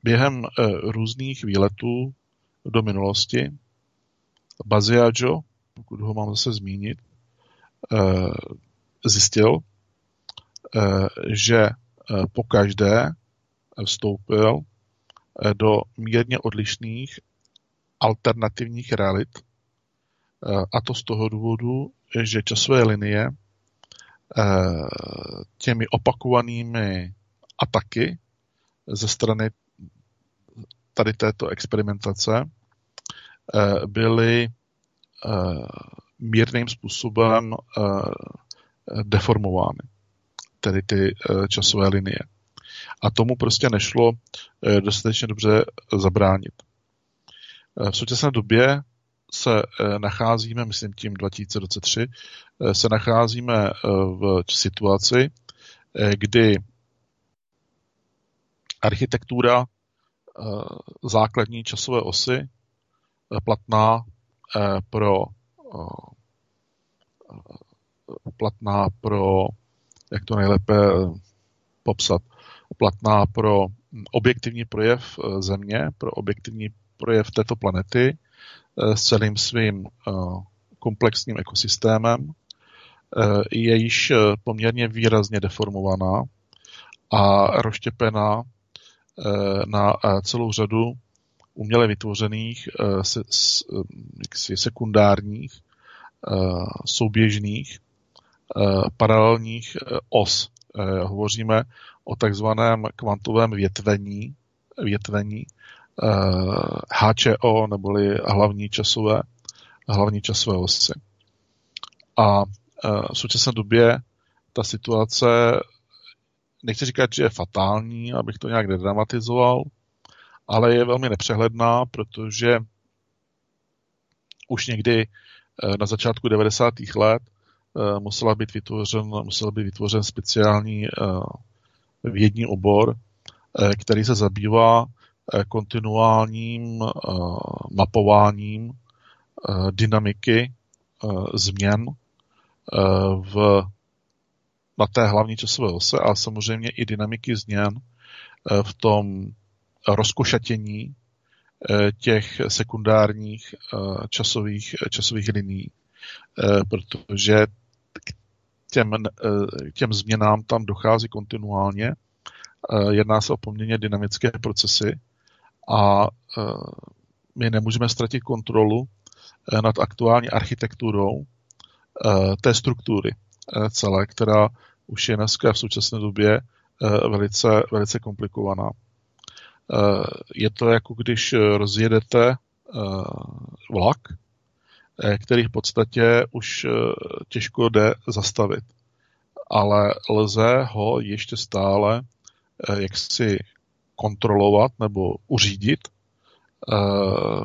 během různých výletů do minulosti Baziajo, pokud ho mám zase zmínit, zjistil, že po každé vstoupil do mírně odlišných alternativních realit. A to z toho důvodu, že časové linie těmi opakovanými ataky ze strany tady této experimentace byly mírným způsobem deformovány, tedy ty časové linie. A tomu prostě nešlo dostatečně dobře zabránit. V současné době se nacházíme, myslím tím 2023, se nacházíme v situaci, kdy architektura základní časové osy platná pro platná pro, jak to nejlépe popsat, platná pro objektivní projev Země, pro objektivní projev této planety s celým svým komplexním ekosystémem, je již poměrně výrazně deformovaná a rozštěpená na celou řadu uměle vytvořených sekundárních souběžných paralelních os. Hovoříme o takzvaném kvantovém větvení, větvení HČO, neboli hlavní časové, hlavní časové osy. A v současné době ta situace, nechci říkat, že je fatální, abych to nějak nedramatizoval, ale je velmi nepřehledná, protože už někdy na začátku 90. let musela být vytvořen, musel být vytvořen speciální vědní obor, který se zabývá kontinuálním mapováním dynamiky změn v, na té hlavní časové ose a samozřejmě i dynamiky změn v tom rozkošatění těch sekundárních časových, časových linií, protože k těm, těm změnám tam dochází kontinuálně. Jedná se o poměrně dynamické procesy a my nemůžeme ztratit kontrolu nad aktuální architekturou té struktury celé, která už je dneska v současné době velice, velice komplikovaná. Je to jako když rozjedete vlak, který v podstatě už těžko jde zastavit. Ale lze ho ještě stále jaksi kontrolovat nebo uřídit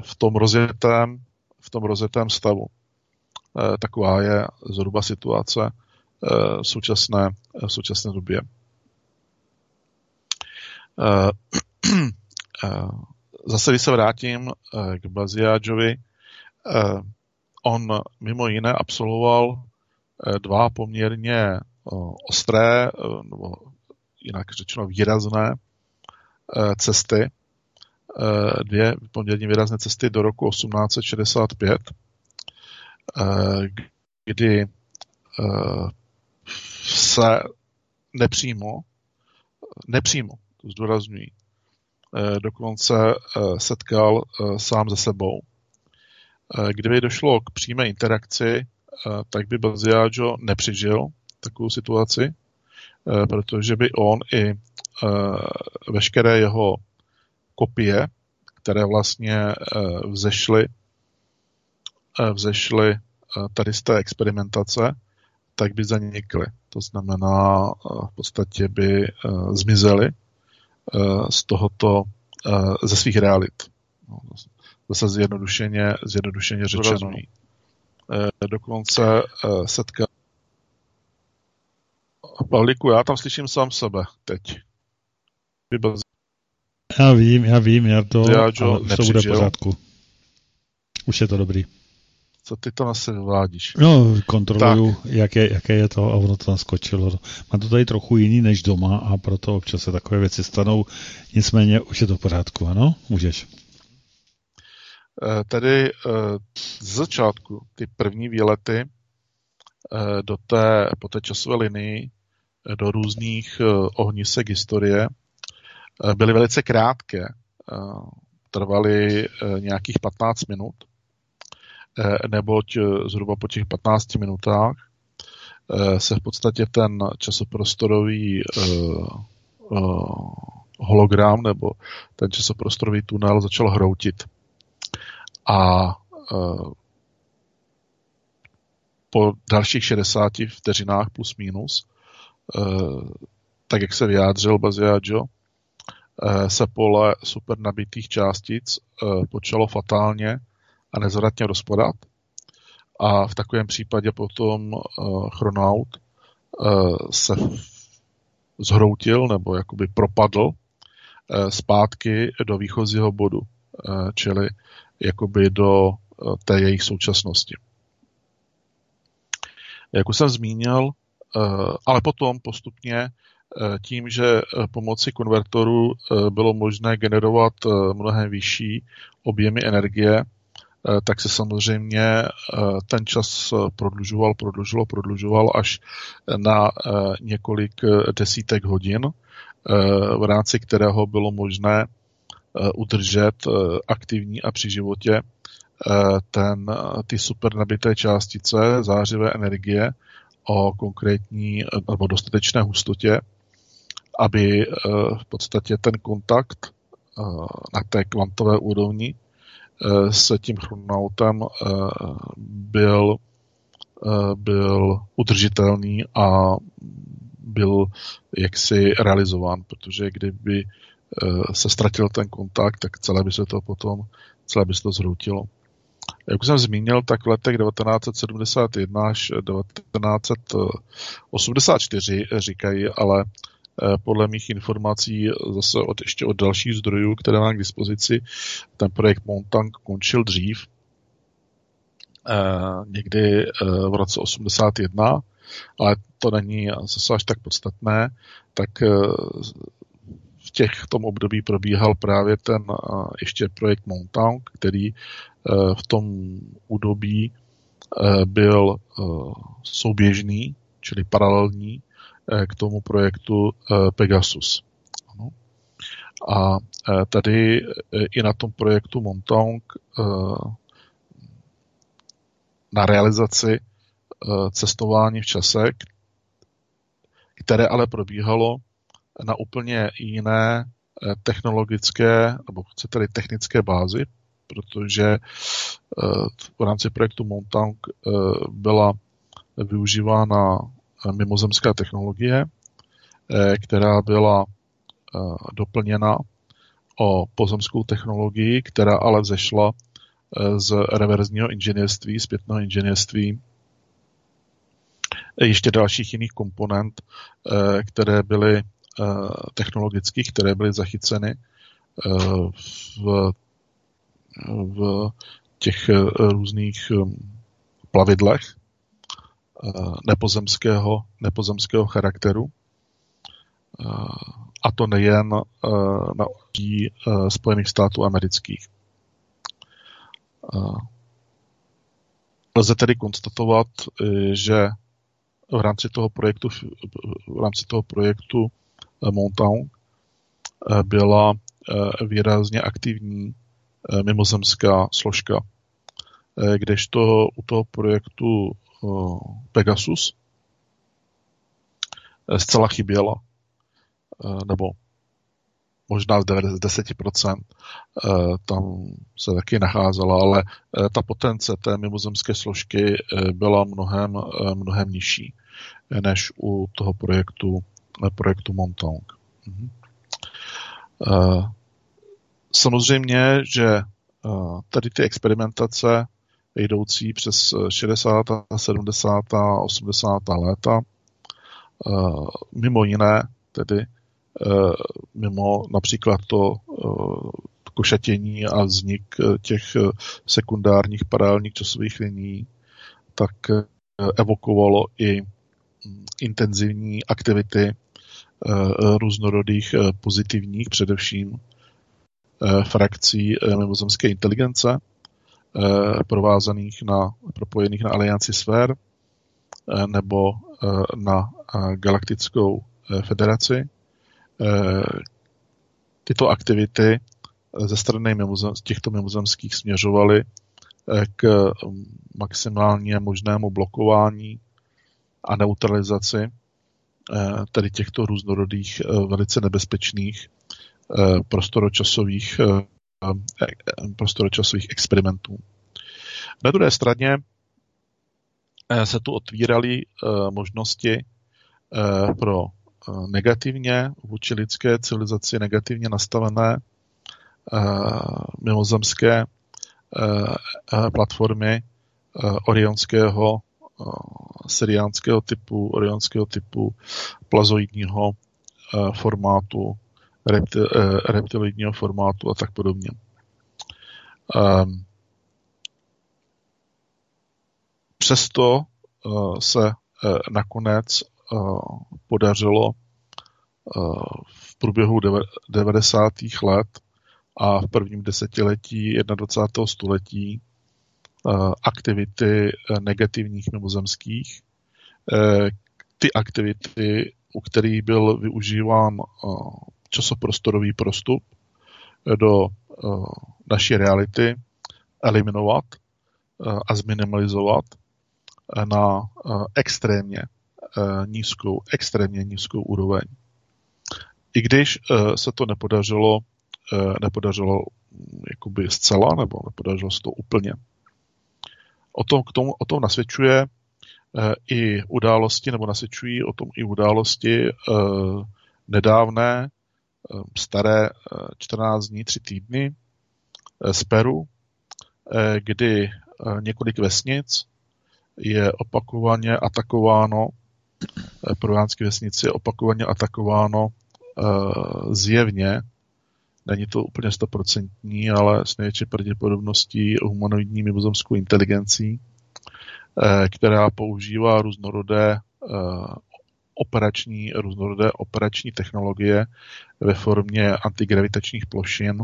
v tom rozjetém, v tom rozjetém stavu. Taková je zhruba situace v současné, v současné době. *clears throat* zase, když se vrátím k Baziáčovi, on mimo jiné absolvoval dva poměrně ostré, nebo jinak řečeno výrazné cesty, dvě poměrně výrazné cesty do roku 1865, kdy se nepřímo, nepřímo, to zdůrazňují, dokonce setkal sám ze sebou. Kdyby došlo k přímé interakci, tak by Baziaggio nepřežil takovou situaci, protože by on i veškeré jeho kopie, které vlastně vzešly, vzešly tady z té experimentace, tak by zanikly. To znamená, v podstatě by zmizely z tohoto, ze svých realit. No, zase zjednodušeně, zjednodušeně řečeno. Dokonce setkal Pavlíku, já tam slyším sám sebe teď. Já vím, já vím, já to, já, ale už to bude v pořádku. Už je to dobrý. Co ty tam asi vádíš? No, kontroluju, jaké, jaké je to a ono to tam skočilo. Mám to tady trochu jiný než doma a proto občas se takové věci stanou. Nicméně už je to v pořádku, ano? Můžeš. Eh, tedy eh, z začátku ty první výlety eh, do té, po té časové linii do různých ohnisek historie byly velice krátké. Trvaly nějakých 15 minut neboť eh, zhruba po těch 15 minutách eh, se v podstatě ten časoprostorový hologram nebo ten časoprostorový tunel začal hroutit. A po dalších 60 vteřinách plus minus, tak jak se vyjádřil Baziaggio, se pole supernabitých částic počalo fatálně a nezvratně rozpadat. A v takovém případě potom uh, chronaut uh, se zhroutil nebo jakoby propadl uh, zpátky do výchozího bodu, uh, čili jakoby do uh, té jejich současnosti. Jak už jsem zmínil, ale potom postupně tím, že pomocí konvertoru bylo možné generovat mnohem vyšší objemy energie, tak se samozřejmě eh, ten čas eh, prodlužoval, prodlužoval, prodlužoval až na několik desítek hodin, v rámci kterého bylo možné udržet aktivní a při životě ten, ty supernabité částice zářivé energie o konkrétní nebo dostatečné hustotě, aby v podstatě ten kontakt na té kvantové úrovni Eh, s tím chronautem eh, byl, eh, byl udržitelný a byl jaksi realizován, protože kdyby se ztratil ten kontakt, tak celé by se to potom, celé by se to zhroutilo. Jak už jsem zmínil, tak v letech 1971 až 1984 říkají, ale Eh, podle mých informací zase od, ještě od dalších zdrojů, které mám k dispozici, ten projekt Montang končil dřív, eh, někdy eh, v roce 81, ale to není zase až tak podstatné, tak v těch v tom období probíhal právě ten ještě projekt Montang, který v tom údobí byl souběžný, čili paralelní. Eh, k tomu projektu eh, Pegasus. Ano. A eh, tady i na tom projektu Montauk na realizaci cestování v čase, které ale probíhalo na úplně jiné technologické, nebo chcete technické bázi, protože v rámci projektu Montauk byla využívána mimozemská technologie, eh, která byla eh, doplněna o pozemskou technologii, která ale vzešla eh, z reverzního inženýrství, zpětného inženýrství, ještě dalších jiných komponent, které byly technologických, které byly zachyceny v, v těch různých plavidlech nepozemského, nepozemského charakteru. A to nejen na Spojených států amerických. Lze tedy konstatovat, že v rámci toho projektu, v rámci toho projektu Montauk byla výrazně aktivní mimozemská složka, kdežto u toho projektu Pegasus zcela chyběla, nebo možná z 10% tam se taky nacházela, ale ta potence té mimozemské složky byla mnohem, mnohem nižší než u toho projektu, projektu Montauk. Mhm. Samozřejmě, že tady ty experimentace jdoucí přes 60., 70., 80. léta, mimo jiné tedy Eh, mimo například to eh, košatění a vznik eh, těch sekundárních paralelních časových liní, tak evokovalo i mm, intenzivní aktivity různorodých pozitivních, především frakcí mimozemské inteligence, provázaných na, propojených na alianci sfér nebo na galaktickou federaci. Eh, tyto aktivity ze strany mimozem, těchto mimozemských směřovaly eh, k mm, maximálně možnému blokování a neutralizaci eh, tedy těchto různorodých velice nebezpečných prostoročasových, prostoročasových experimentů. Na druhé straně se tu otvíraly možnosti pro negativně vůči lidské civilizaci negativně nastavené mimozemské platformy orionského seriánského typu, orionského typu plazoidního formátu, reptil, reptiloidního formátu a tak podobně. Ehm, přesto se nakonec podařilo v průběhu 90. let a v prvním desetiletí 21. století aktivity negativních mimozemských. Ty aktivity, u kterých byl využíván časoprostorový prostup do naší reality, eliminovat a zminimalizovat na extrémně Eh, nízkou, extrémně nízkou úroveň. I když eh, se to nepodařilo, eh, nepodařilo hm, jakoby zcela, nebo nepodařilo se to úplně. O tom, k tomu, o tom nasvědčuje i události, nebo nasvědčují o tom i události nedávné, staré 14 dní, 3 týdny z Peru, kdy několik vesnic je opakovaně atakováno peruánské vesnici je opakovaně atakováno zjevně, není to úplně stoprocentní, ale s největší pravděpodobností humanoidní mimozemskou inteligencí, která používá různorodé operační, různorodé operační technologie ve formě antigravitačních plošin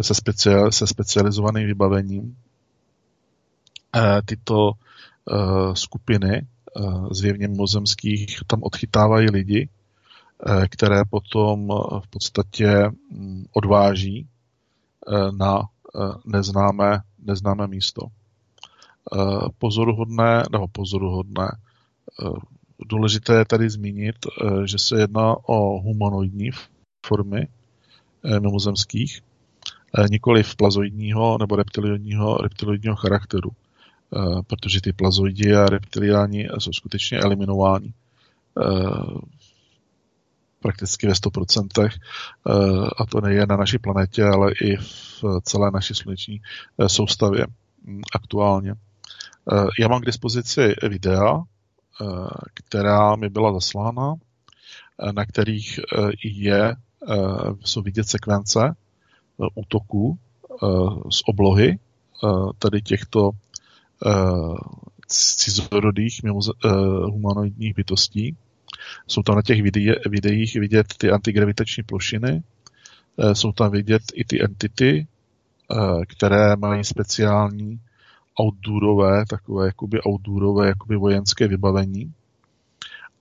se, speciál, se specializovaným vybavením. Tyto skupiny Eh, zjevně mimozemských tam odchytávají lidi, které potom v podstatě mm, odváží na neznámé, neznámé místo. Pozoruhodné, nebo pozoruhodné, důležité je tady zmínit, že se jedná o humanoidní formy mimozemských, nikoli v plazoidního nebo reptiloidního, reptiloidního charakteru. Eh, protože ty plazoidi a reptiliáni jsou skutečně eliminováni eh, prakticky ve 100%, eh, a to nejen na naší planetě, ale i v celé naší sluneční soustavě hm, aktuálně. Já mám k dispozici videa, která mi byla zaslána, na kterých je jsou vidět sekvence útoků z oblohy tady těchto cizorodých humanoidních bytostí. Jsou tam na těch videích vidět ty antigravitační plošiny, jsou tam vidět i ty entity, které mají speciální outdoorové, takové jakoby outdoorové jakoby vojenské vybavení.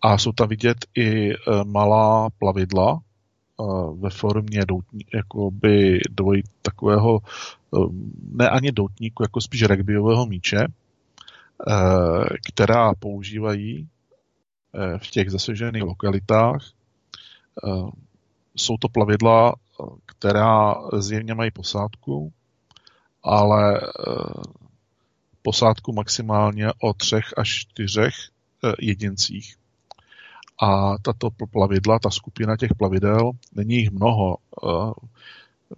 A jsou tam vidět i e, malá plavidla e, ve formě doutní, jakoby dvoj takového, e, ne ani doutníku, jako spíš rugbyového míče, která používají v těch zasežených lokalitách. Jsou to plavidla, která zjevně mají posádku, ale posádku maximálně o třech až čtyřech eh, jedincích. A tato plavidla, ta skupina těch plavidel, není jich mnoho. Eh,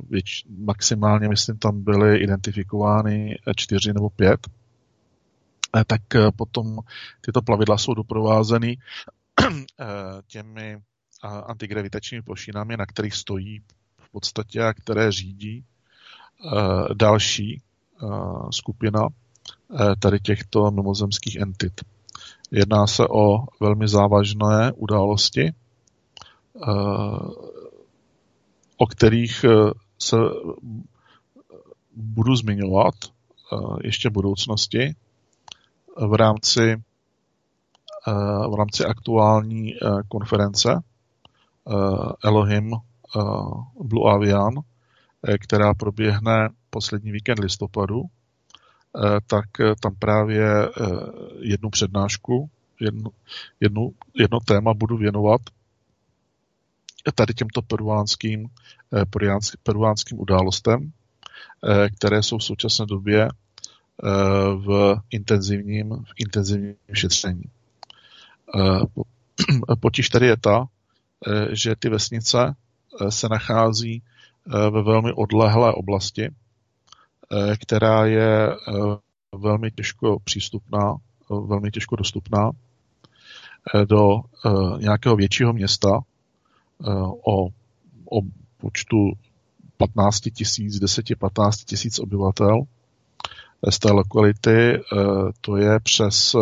věč, maximálně, myslím, tam byly identifikovány čtyři nebo pět. Eh, tak potom tyto plavidla jsou doprovázeny těmi antigravitačními plošinami, na kterých stojí v podstatě a které řídí další skupina Eh, tady těchto mimozemských entit. Jedná se o velmi závažné události, eh, o kterých eh, se budu zmiňovat ještě v budoucnosti v rámci, v rámci aktuální konference Elohim Blue Avian, která proběhne poslední víkend listopadu Eh, tak eh, tam právě eh, jednu přednášku, jednu, jednu, jedno téma budu věnovat tady těmto peruánským, peruánským událostem, které jsou v současné době v intenzivním, v intenzivním šetření. *clears throat* Potíž tady je ta, že ty vesnice se nachází ve velmi odlehlé oblasti, Eh, která je eh, velmi těžko přístupná, eh, velmi těžko dostupná do nějakého většího města o, o počtu 15 tisíc, 10-15 tisíc obyvatel. Z té lokality to je přes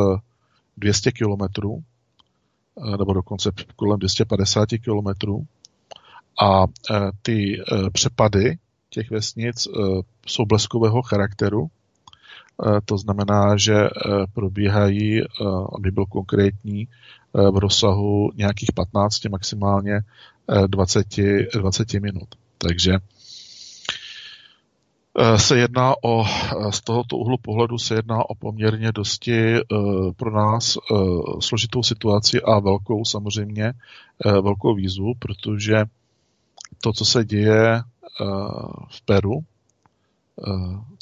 200 kilometrů, nebo dokonce kolem 250 kilometrů. A ty přepady těch vesnic eh, jsou bleskového charakteru. Eh, to znamená, že eh, probíhají, aby byl konkrétní, v rozsahu nějakých 15, maximálně 20, 20 minut. Takže se jedná o, z tohoto úhlu pohledu se jedná o poměrně dosti pro nás složitou situaci a velkou samozřejmě, velkou výzvu, protože to, co se děje v Peru,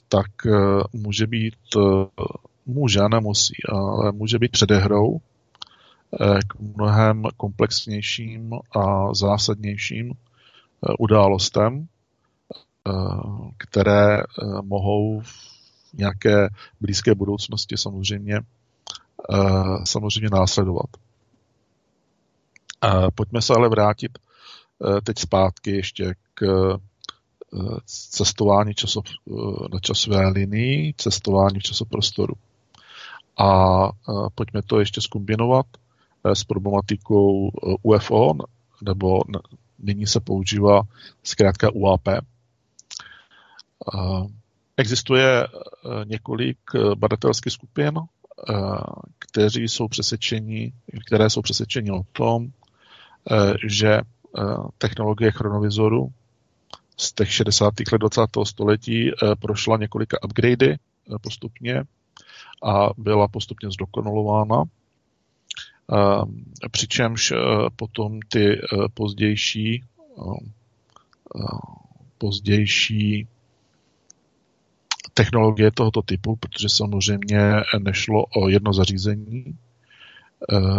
tak může být, může nemusí, ale může být předehrou k mnohem komplexnějším a zásadnějším událostem, které mohou v nějaké blízké budoucnosti samozřejmě, samozřejmě následovat. Pojďme se ale vrátit teď zpátky ještě k Eh, cestování časov, eh, na časové linii, cestování v časoprostoru. A eh, pojďme to ještě skombinovat s problematikou UFO, nebo nyní se používá zkrátka UAP. Existuje několik badatelských skupin, kteří jsou přesvědčeni, které jsou přesvědčeni o tom, že technologie chronovizoru z těch 60. let 20. století eh, prošla několika upgradey eh, postupně a byla postupně zdokonalována. Ehm, přičemž eh, potom ty pozdější pozdější technologie tohoto typu, protože samozřejmě nešlo o jedno zařízení,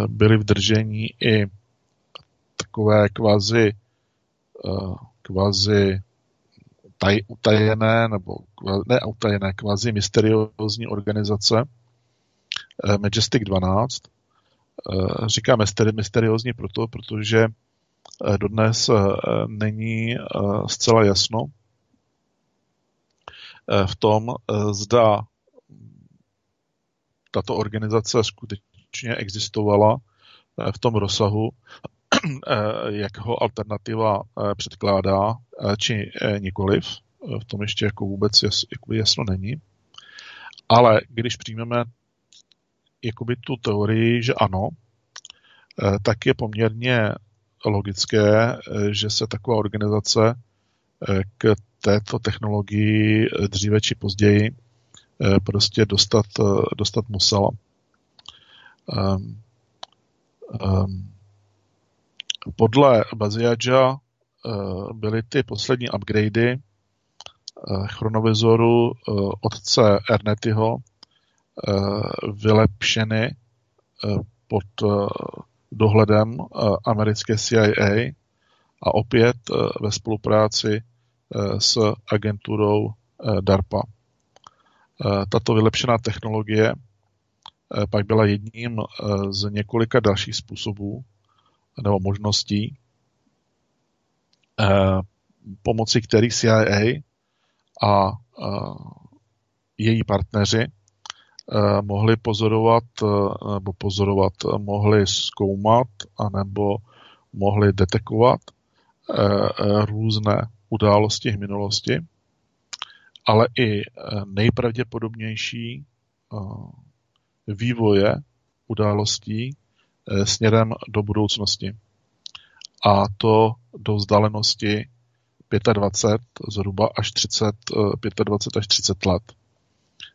byly v držení i takové kvazi, kvazi taj, utajené, nebo ne utajené, kvazi mysteriózní organizace eh, Majestic 12. Eh, říká mysteriózní proto, protože dodnes není zcela jasno v tom, zda tato organizace skutečně existovala v tom rozsahu, jak ho alternativa předkládá, či nikoliv. V tom ještě jako vůbec jas, jasno není. Ale když přijmeme jakoby tu teorii, že ano, eh, tak je poměrně logické, eh, že se taková organizace eh, k této technologii dříve či později prostě dostat, dostat musela. Um, um, podle Baziadža byly ty poslední upgradey chronovizoru otce Ernetyho Eh, vylepšeny eh, pod eh, dohledem americké CIA a opět ve spolupráci s agenturou DARPA. Tato vylepšená technologie pak byla jedním z několika dalších způsobů nebo možností, pomocí kterých CIA a její partneři Eh, mohli pozorovat, eh, nebo pozorovat, eh, mohli zkoumat, anebo mohli detekovat různé události v minulosti, ale i nejpravděpodobnější vývoje událostí směrem do budoucnosti. A to do vzdálenosti 25 zhruba až 30, 25 až 30 let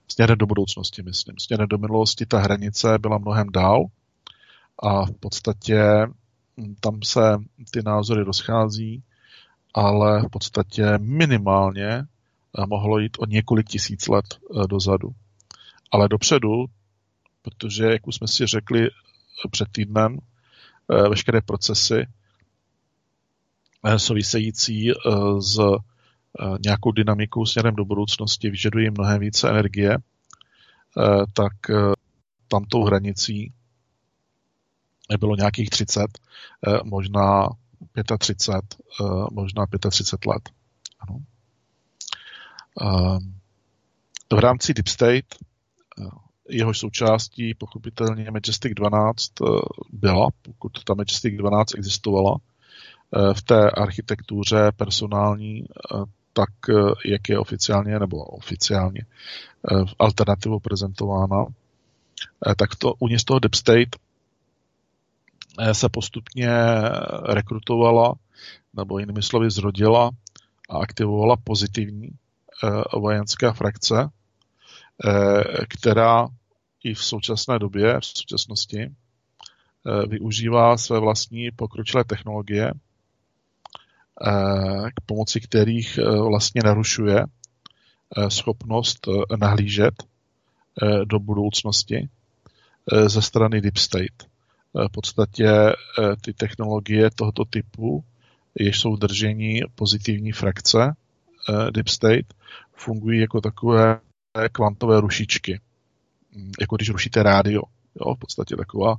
směrem do budoucnosti, myslím. Směrem do minulosti ta hranice byla mnohem dál a v podstatě hm, tam se ty názory rozchází, ale v podstatě minimálně eh, mohlo jít o několik tisíc let eh, dozadu. Ale dopředu, protože, jak už jsme si řekli eh, před týdnem, veškeré procesy související s Eh, nějakou dynamikou směrem do budoucnosti, vyžadují mnohem více energie, eh, tak eh, tam tou hranicí bylo nějakých 30, možná 35, možná 35 let. Ano. V rámci Deep State jeho součástí pochopitelně Majestic 12 byla, pokud ta Majestic 12 existovala, v té architektuře personální tak, eh, jak je oficiálně nebo oficiálně eh, alternativou prezentována, eh, tak to uvnitř toho Deep State se postupně rekrutovala nebo jinými slovy zrodila a aktivovala pozitivní vojenská frakce, která i v současné době, v současnosti, využívá své vlastní pokročilé technologie, Eh, k pomoci kterých eh, vlastně narušuje eh, schopnost nahlížet do budoucnosti ze strany Deep State. V podstatě ty technologie tohoto typu, jež jsou držení pozitivní frakce Deep State, fungují jako takové kvantové rušičky. Hm, jako když rušíte rádio. Jo, v podstatě taková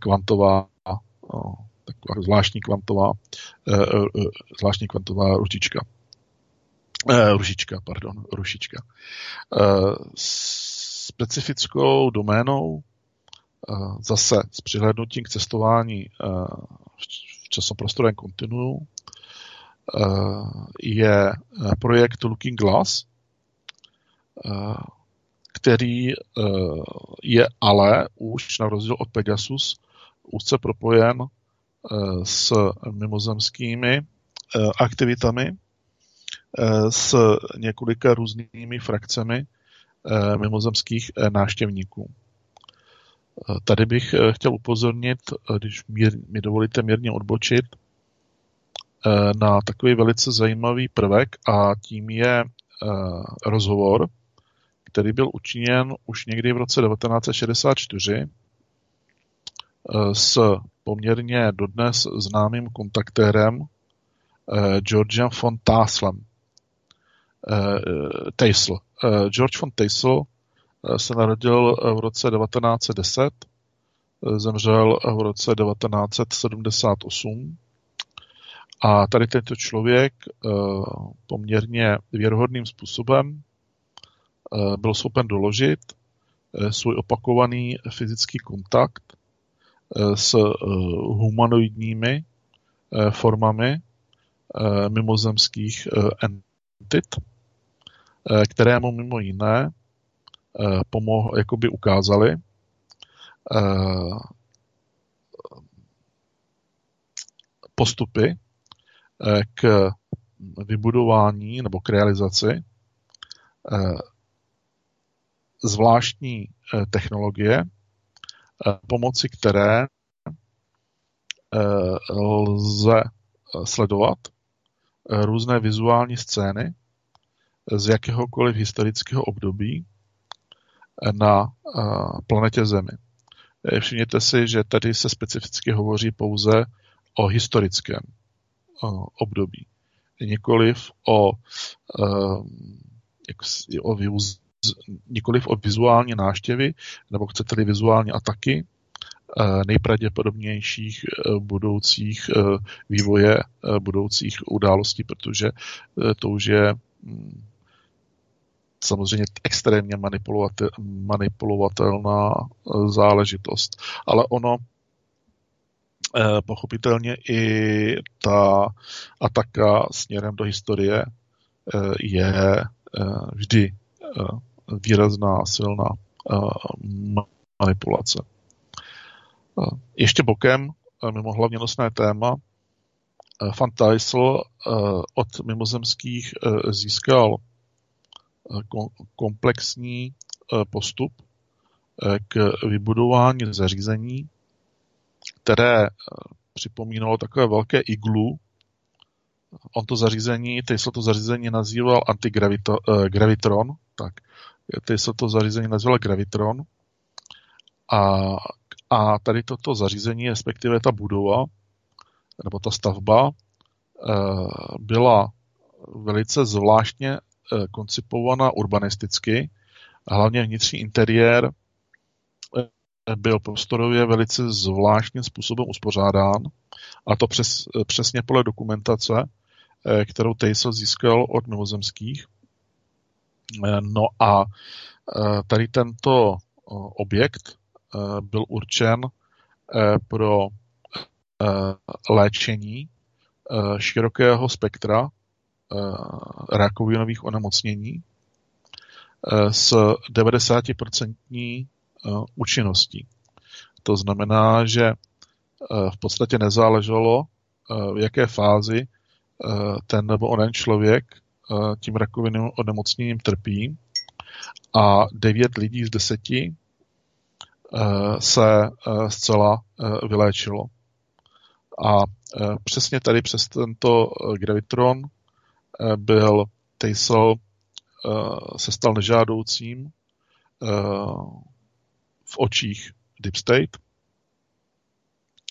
kvantová taková zvláštní kvantová, eh, eh, zvláštní kvantová ručička. Eh, rušička, pardon, rušička. Specifickou doménou zase s přihlednutím k cestování v časoprostorovém kontinuu je projekt Looking Glass, který je ale už na rozdíl od Pegasus úzce propojen Eh, s mimozemskými eh, aktivitami, eh, s několika různými frakcemi mimozemských náštěvníků. Tady bych chtěl upozornit, když mi dovolíte mírně odbočit, na takový velice zajímavý prvek a tím je rozhovor, který byl učiněn už někdy v roce 1964 s poměrně dodnes známým kontaktérem eh, Georgem von Taslem. Eh, Tassel. Eh, George von Tassel se narodil v roce 1910, zemřel v roce 1978 A tady tento člověk poměrně věrohodným způsobem byl schopen doložit svůj opakovaný fyzický kontakt s humanoidními formami mimozemských entit, které mu mimo jiné pomohl, jakoby ukázali, postupy eh, k vybudování nebo k realizaci eh, zvláštní eh, technologie, pomocí které lze sledovat různé vizuální scény z jakéhokoliv historického období na planetě Zemi. Všimněte si, že tady se specificky hovoří pouze o historickém období, nikoliv o, o vyuz, nikoliv o vizuální náštěvy, nebo chcete-li vizuální ataky eh, nejpravděpodobnějších eh, budoucích eh, vývoje budoucích událostí, protože to už je mm, samozřejmě extrémně manipulovatelná záležitost. Ale ono pochopitelně i ta ataka směrem do historie je vždy výrazná, silná manipulace. Ještě bokem, mimo hlavně nosné téma, Van od mimozemských získal komplexní postup k vybudování zařízení, které eh, připomínalo takové velké iglu. On to zařízení, Tesla to zařízení nazýval antigravitron, eh, tak Tesla to zařízení nazýval gravitron. A, a tady toto zařízení, respektive ta budova, nebo ta stavba, eh, byla velice zvláštně koncipovaná urbanisticky, hlavně vnitřní interiér byl prostorově velice zvláštním způsobem uspořádán, a to přes, přesně podle dokumentace, eh, kterou Tejsel získal od mimozemských. Eh, no a eh, tady tento objekt byl určen pro léčení širokého spektra rakovinových onemocnění s 90% Eh, účinností. To znamená, že eh, v podstatě nezáleželo, eh, v jaké fázi ten nebo onen člověk tím rakovinným onemocněním trpí a devět lidí z deseti se zcela vyléčilo. A přesně tady přes tento gravitron byl Tejsel se stal nežádoucím v očích Deep State,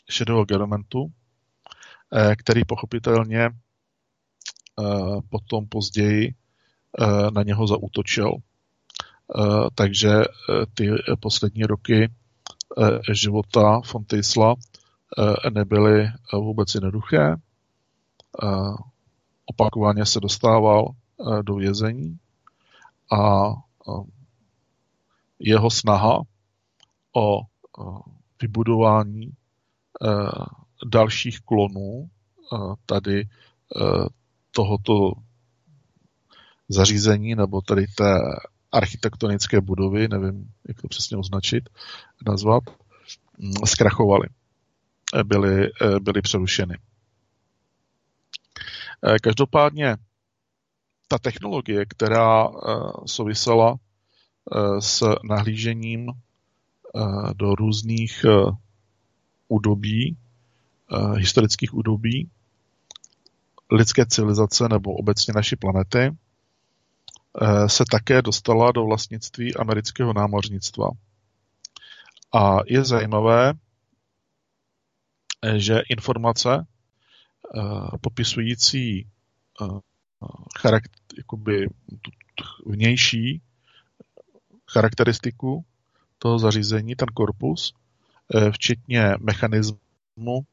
šedého governmentu, eh, který pochopitelně eh, potom později eh, na něho zautočil. Takže ty poslední roky života Fontisla nebyly vůbec jednoduché. Opakovaně se dostával do vězení a jeho snaha o vybudování dalších klonů tady tohoto zařízení nebo tady té architektonické budovy, nevím, jak to přesně označit, nazvat, mm, zkrachovaly. Byly, byly přerušeny. Každopádně ta technologie, která souvisela s nahlížením Eh, do různých eh, údobí, eh, historických údobí lidské civilizace nebo obecně naší planety, se také dostala do vlastnictví amerického námořnictva. A je zajímavé, že informace popisující charakter, jakoby vnější charakteristiku toho zařízení, ten korpus, eh, včetně mechanismu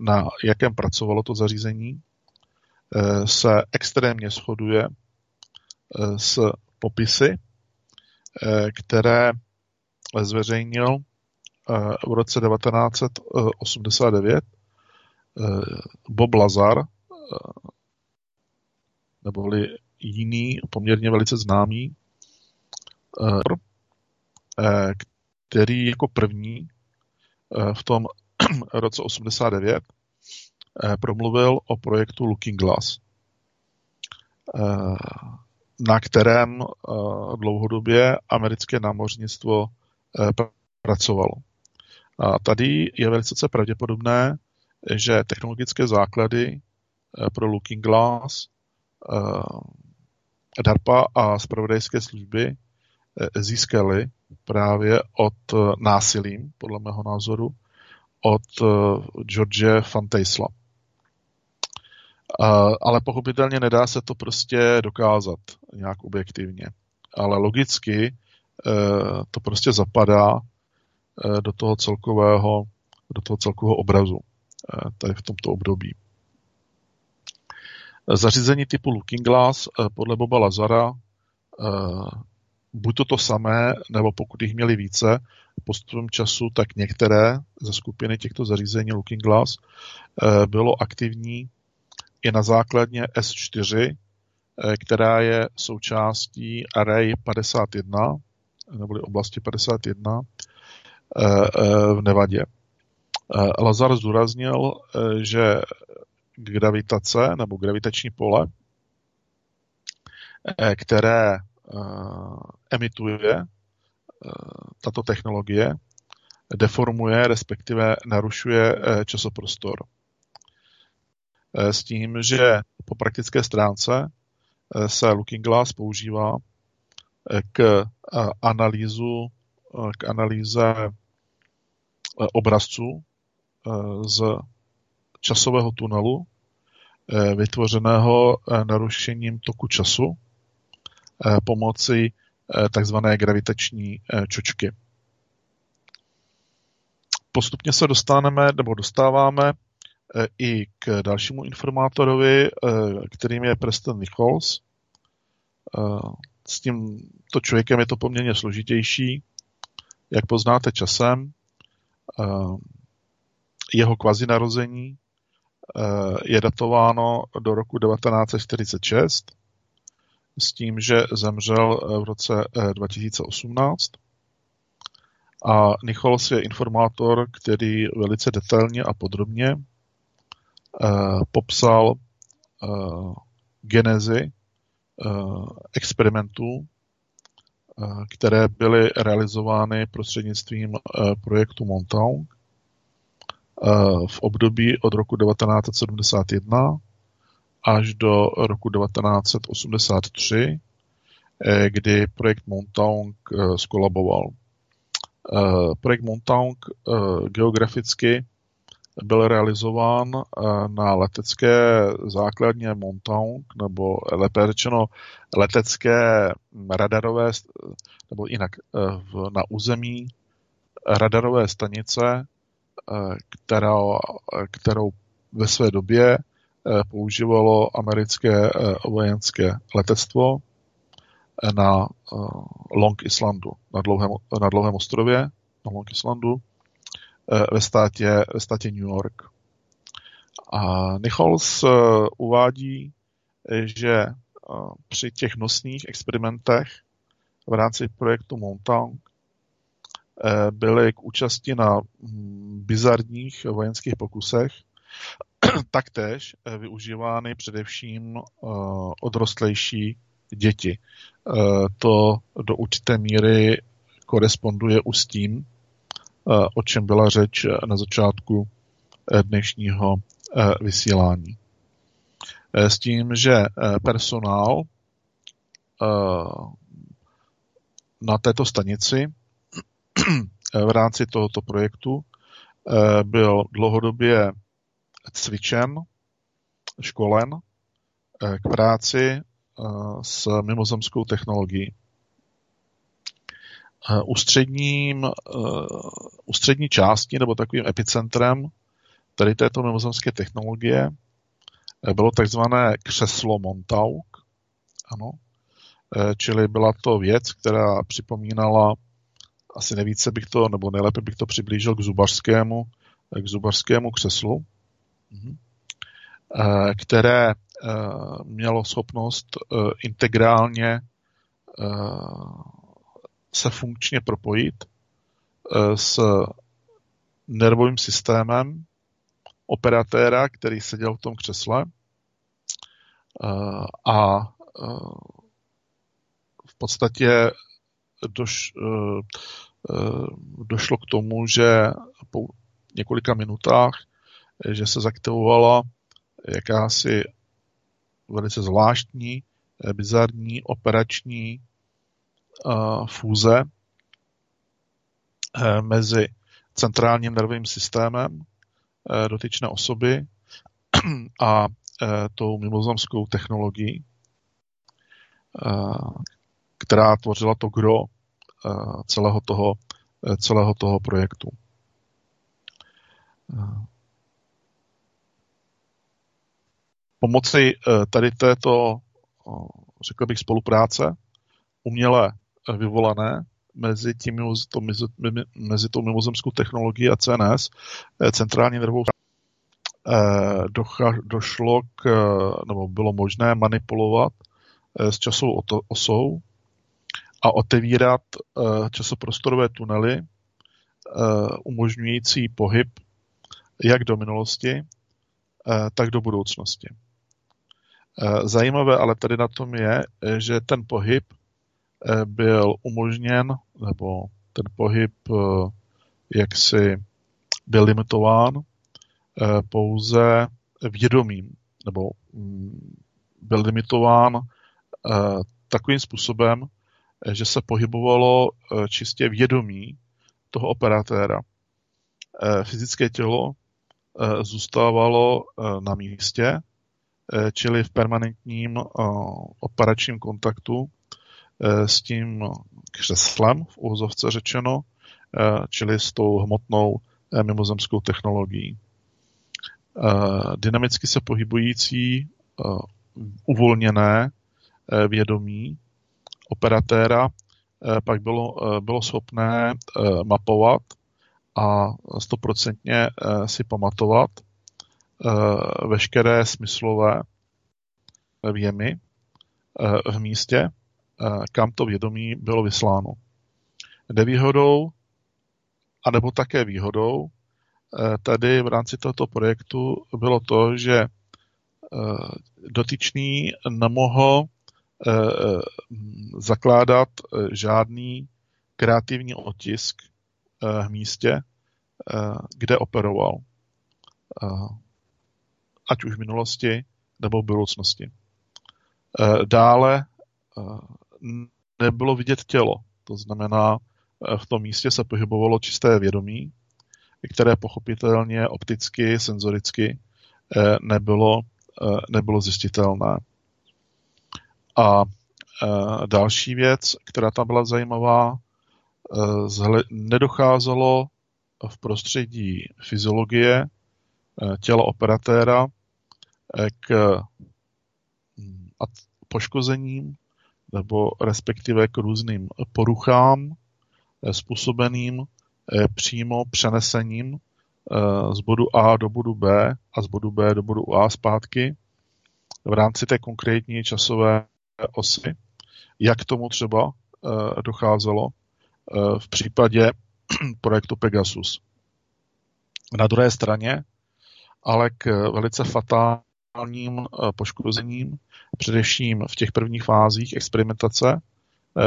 na jakém pracovalo to zařízení, se extrémně shoduje s popisy, které zveřejnil v roce 1989 Bob Lazar, neboli jiný, poměrně velice známý, který jako první v tom *clears throat* roce 89 promluvil o projektu Looking Glass, na kterém dlouhodobě americké námořnictvo pracovalo. A tady je velice pravděpodobné, že technologické základy pro Looking Glass DARPA a spravodajské služby získaly právě od násilím, podle mého názoru, od George Fantaisla. Ale pochopitelně nedá se to prostě dokázat nějak objektivně. Ale logicky to prostě zapadá do toho celkového, do toho celkového obrazu tady v tomto období. Zařízení typu Looking Glass podle Boba Lazara buď to to samé, nebo pokud jich měli více, postupem času, tak některé ze skupiny těchto zařízení Looking Glass bylo aktivní i na základně S4, která je součástí Array 51, neboli oblasti 51 v Nevadě. Lazar zdůraznil, že gravitace nebo gravitační pole, které emituje tato technologie, deformuje, respektive narušuje časoprostor. S tím, že po praktické stránce se Looking Glass používá k analýzu, k analýze obrazců z časového tunelu, vytvořeného narušením toku času pomocí takzvané gravitační čočky. Postupně se dostaneme nebo dostáváme i k dalšímu informátorovi, kterým je Preston Nichols. S tímto člověkem je to poměrně složitější. Jak poznáte časem, jeho kvazi narození je datováno do roku 1946 s tím, že zemřel v roce 2018. A Nichols je informátor, který velice detailně a podrobně popsal genezi experimentů, které byly realizovány prostřednictvím projektu Montauk v období od roku 1971 až do roku 1983, kdy projekt Montauk skolaboval. Projekt Montauk geograficky byl realizován na letecké základně Montauk, nebo lépe řečeno letecké radarové, nebo jinak na území radarové stanice, kterou, kterou ve své době používalo americké vojenské letectvo na Long Islandu, na dlouhém, na dlouhém ostrově, na Long Islandu, ve státě, ve státě New York. A Nichols uvádí, že při těch nosných experimentech v rámci projektu Montauk byly k účasti na hm, bizarních vojenských pokusech *clears throat* taktéž využívány především odrostlejší děti. To do určité míry koresponduje už s tím, o čem byla řeč na začátku dnešního vysílání. S tím, že personál na této stanici *clears throat* v rámci tohoto projektu byl dlouhodobě cvičen, školen k práci s mimozemskou technologií. Ústředním, ústřední části nebo takovým epicentrem tady této mimozemské technologie bylo takzvané křeslo Montauk, ano, čili byla to věc, která připomínala, asi nevíce bych to, nebo nejlépe bych to přiblížil k zubařskému, k zubařskému křeslu. Které mělo schopnost integrálně se funkčně propojit s nervovým systémem operatéra, který seděl v tom křesle a v podstatě doš, došlo k tomu, že po několika minutách, že se zaktivovala jakási velice zvláštní, bizarní operační fúze mezi centrálním nervovým systémem eh, dotyčné osoby *clears throat* a eh, tou mimozemskou technologií, eh, která tvořila to gro celého toho, celého toho projektu. Pomocí tady této, řekl bych, spolupráce, uměle vyvolané, mezi, tím, to, mezi, tou mimozemskou technologií a CNS, eh, centrální nervovou eh, došlo k, nebo bylo možné manipulovat eh, s časovou osou a otevírat časoprostorové tunely umožňující pohyb jak do minulosti, tak do budoucnosti. Zajímavé ale tady na tom je, že ten pohyb Eh, byl umožněn, nebo ten pohyb eh, jaksi byl limitován eh, pouze vědomím, nebo mm, byl limitován takovým způsobem, že se pohybovalo čistě vědomí toho operatéra. Fyzické tělo zůstávalo na místě, čili v permanentním operačním kontaktu Eh, s tím křeslem, v úvozovce řečeno, eh, čili s tou hmotnou eh, mimozemskou technologií. Dynamicky se pohybující uvolněné vědomí operatéra pak bylo, bylo schopné mapovat a stoprocentně si pamatovat veškeré smyslové věmy v místě, kam to vědomí bylo vysláno. Nevýhodou, anebo také výhodou, eh, tady v rámci tohoto projektu bylo to, že eh, dotyčný nemohl eh, zakládat žádný kreativní otisk v místě, kde operoval. Ať už v minulosti nebo v budoucnosti. Dále nebylo vidět tělo. To znamená, eh, v tom místě se pohybovalo čisté vědomí, které pochopitelně opticky, senzoricky eh, nebylo, eh, nebylo zjistitelné. A další věc, která tam byla zajímavá, nedocházelo v prostředí fyziologie těla operatéra k hm, poškozením nebo respektive k různým poruchám eh, způsobeným eh, přímo přenesením eh, z bodu A do bodu B a z bodu B do bodu A zpátky v rámci té konkrétní časové osy. Jak tomu třeba docházelo v případě *clears throat* projektu Pegasus. Na druhé straně ale k velice fatální mentálním eh, poškozením, především v těch prvních fázích experimentace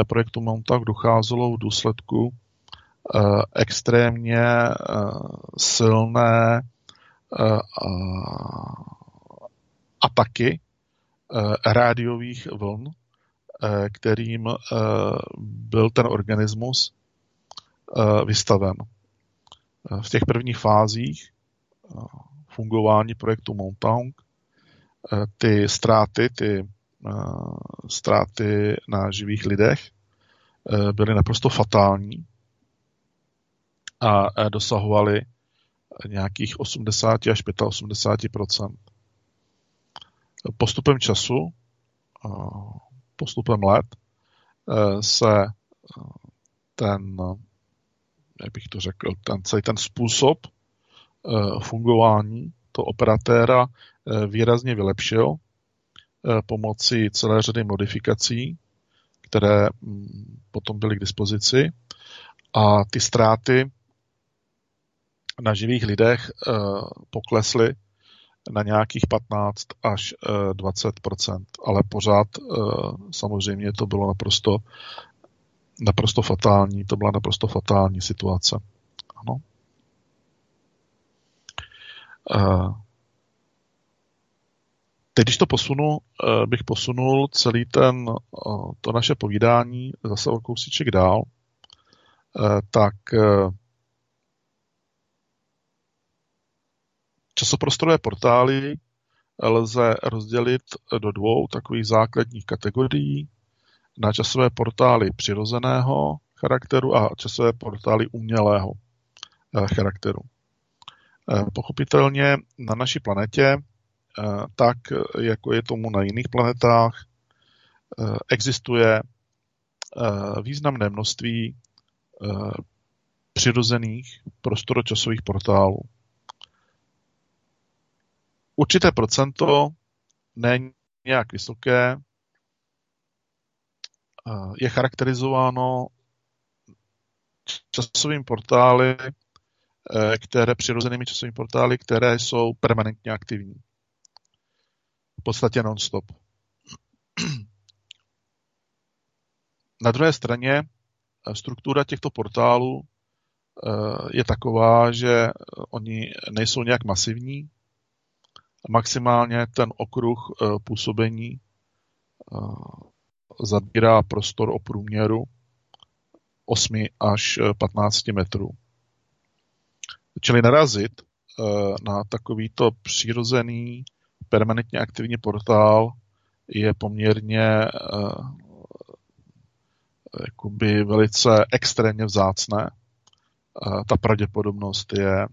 eh, projektu Montauk docházelo v důsledku eh, extrémně silné ataky rádiových vln, kterým byl ten organismus vystaven. V těch prvních fázích fungování projektu Montauk Eh, ty ztráty, ty eh, ztráty na živých lidech eh, byly naprosto fatální a dosahovaly nějakých 80 až 85% Postupem času, postupem let, se ten, jak bych to řekl, ten celý ten způsob fungování toho operatéra výrazně vylepšil pomocí celé řady modifikací, které mm, potom byly k dispozici a ty ztráty na živých lidech eh, poklesly na nějakých 15 až 20 eh, ale pořád eh, samozřejmě to bylo naprosto, naprosto fatální, to byla naprosto fatální situace. Ano. Teď, když to posunu, bych posunul celý ten, to naše povídání zase o kousíček dál, tak Časoprostorové portály lze rozdělit do dvou takových základních kategorií. Na časové portály přirozeného charakteru a časové portály umělého eh, charakteru. Eh, pochopitelně na naší planetě, eh, tak jako je tomu na jiných planetách, existuje významné množství přirozených prostoročasových portálů. Určité procento, není nějak vysoké, je charakterizováno časovými portály, eh, které přirozenými časovými portály, které jsou permanentně aktivní. V podstatě non-stop. *clears throat* Na druhé straně eh, struktura těchto portálů eh, je taková, že oni nejsou nějak masivní, maximálně ten okruh eh, působení eh, zabírá prostor o průměru 8 až 15 metrů. Čili narazit eh, na takovýto přirozený, permanentně aktivní portál je poměrně jakoby velice extrémně vzácné. Ta pravděpodobnost je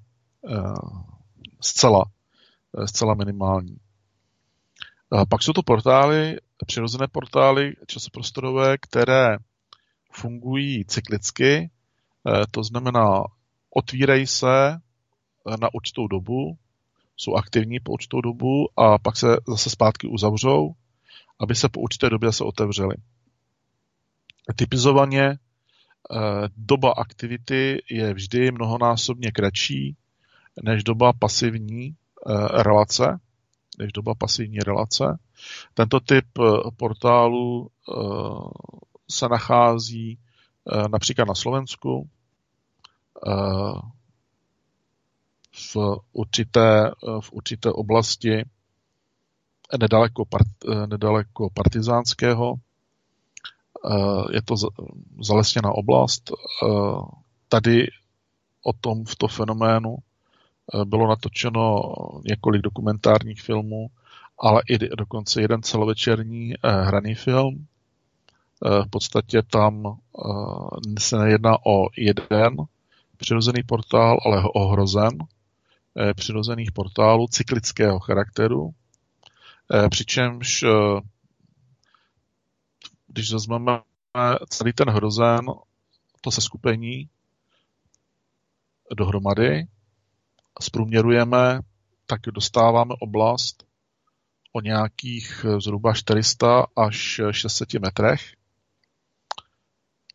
zcela Eh, zcela minimální. Pak jsou to portály, přirozené portály časoprostorové, které fungují cyklicky, eh, to znamená, otvírají se eh, na určitou dobu, jsou aktivní po určitou dobu a pak se zase zpátky uzavřou, aby se po určité době zase otevřely. Typizovaně doba aktivity je vždy mnohonásobně kratší než doba pasivní Eh, relace, než doba pasivní relace. Tento typ eh, portálu eh, se nachází například na Slovensku, v určité, v určité oblasti nedaleko, part, nedaleko partizánského. Je to zalesněná oblast. Tady o tom v to fenoménu Eh, bylo natočeno několik dokumentárních filmů, ale i dokonce jeden celovečerní eh, hraný film. Eh, v podstatě tam se nejedná o jeden přirozený portál, ale o hrozen přirozených portálů cyklického charakteru. Přičemž, když vezmeme celý ten hrozen, to se skupení dohromady, zprůměrujeme, tak dostáváme oblast o nějakých eh, zhruba 400 až 600 metrech,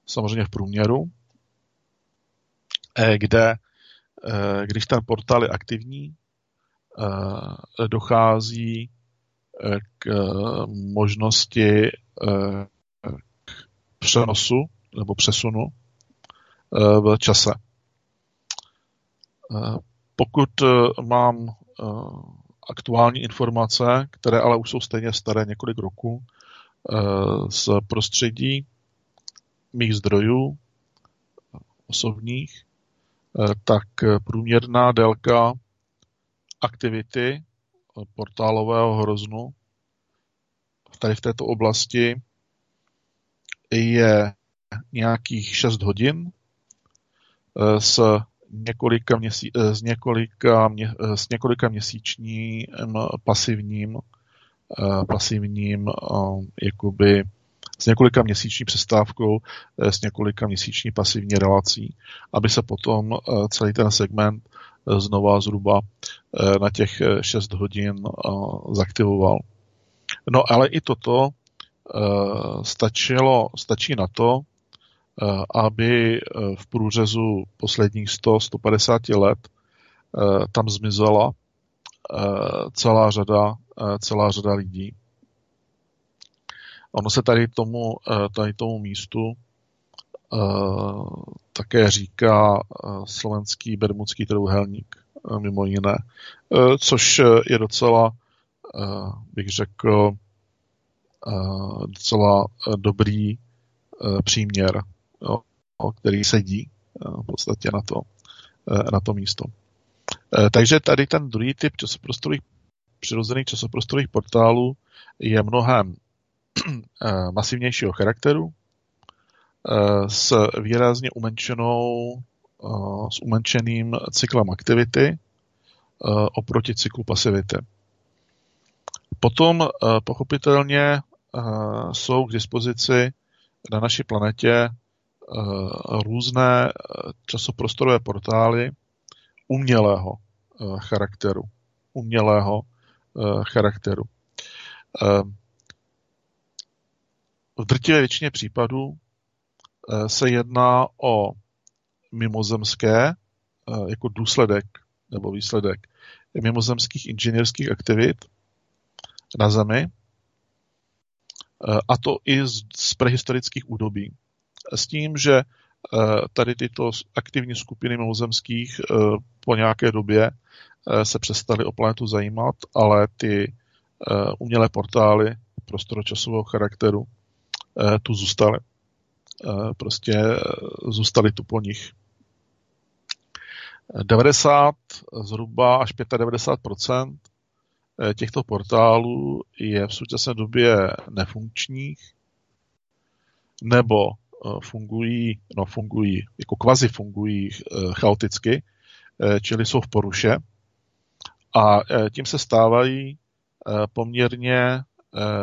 samozřejmě v průměru, eh, kde, eh, když ten portál je aktivní, dochází k možnosti k přenosu nebo přesunu v čase. Pokud mám aktuální informace, které ale už jsou stejně staré několik roků, z prostředí mých zdrojů osobních, tak průměrná délka aktivity portálového hroznu tady v této oblasti je nějakých 6 hodin s několika měsí, s, několika, s několika měsíčním pasivním pasivním jakoby s několika měsíční přestávkou, s několika měsíční pasivní relací, aby se potom celý ten segment znova zhruba na těch 6 hodin zaktivoval. No ale i toto stačilo, stačí na to, Eh, aby eh, v průřezu posledních 100-150 let eh, tam zmizela celá řada, celá řada lidí. Ono se tady tomu, tady tomu místu také říká slovenský bermudský trouhelník, mimo jiné, což je docela, bych řekl, docela dobrý příměr jo, který sedí eh, v podstatě na to, eh, na to místo. Eh, takže tady ten druhý typ časoprostorových, přirozených časoprostorových portálů je mnohem masivnějšího charakteru, s výrazně umenšenou, s umenšeným cyklem aktivity oproti cyklu pasivity. Potom pochopitelně jsou k dispozici na naší planetě Eh, různé eh, časoprostorové portály umělého eh, charakteru. Umělého charakteru. V drtivé většině případů se jedná o mimozemské jako důsledek nebo výsledek mimozemských inženýrských aktivit na Zemi, a to i z prehistorických údobí. S tím, že eh, tady tyto aktivní skupiny mimozemských eh, po nějaké době eh, se přestaly o planetu zajímat, ale ty umělé portály prostoročasového charakteru tu zůstaly. Prostě zůstaly tu po nich. 90, zhruba až 95% těchto portálů je v současné době nefunkčních nebo Eh, fungují, no fungují, jako kvazi fungují eh, chaoticky, eh, čili jsou v poruše a tím se stávají poměrně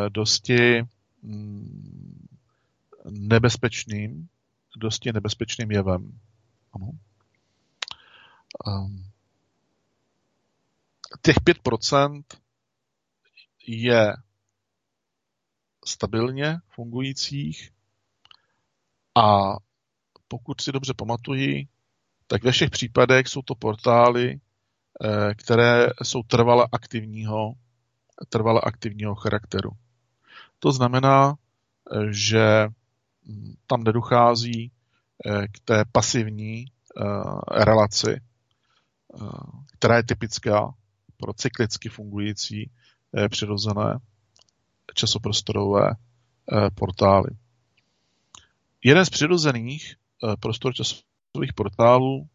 dosti mm, nebezpečným, dosti nebezpečným jevem. Ano. Ehm, těch 5% je stabilně fungujících a pokud si dobře pamatuji, tak ve všech případech jsou to portály, eh, které jsou trvale aktivního, trvale aktivního charakteru. To znamená, eh, že tam nedochází eh, k té pasivní relaci, která je typická pro cyklicky fungující přirozené časoprostorové portály. Jeden z přirozených eh, prostor časových portálů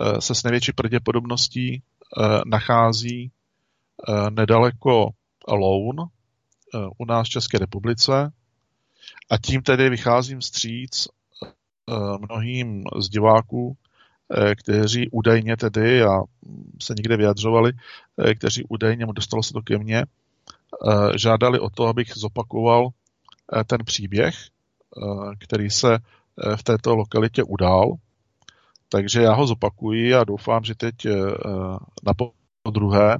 eh, se s největší pravděpodobností eh, nachází nedaleko Loun u nás v České republice a tím tedy vycházím stříc mnohým z diváků, kteří údajně tedy, a se někde vyjadřovali, kteří údajně, dostalo se to ke mně, žádali o to, abych zopakoval ten příběh, Eh, který se eh, v této lokalitě udál. Takže já ho zopakuji a doufám, že teď eh, na druhé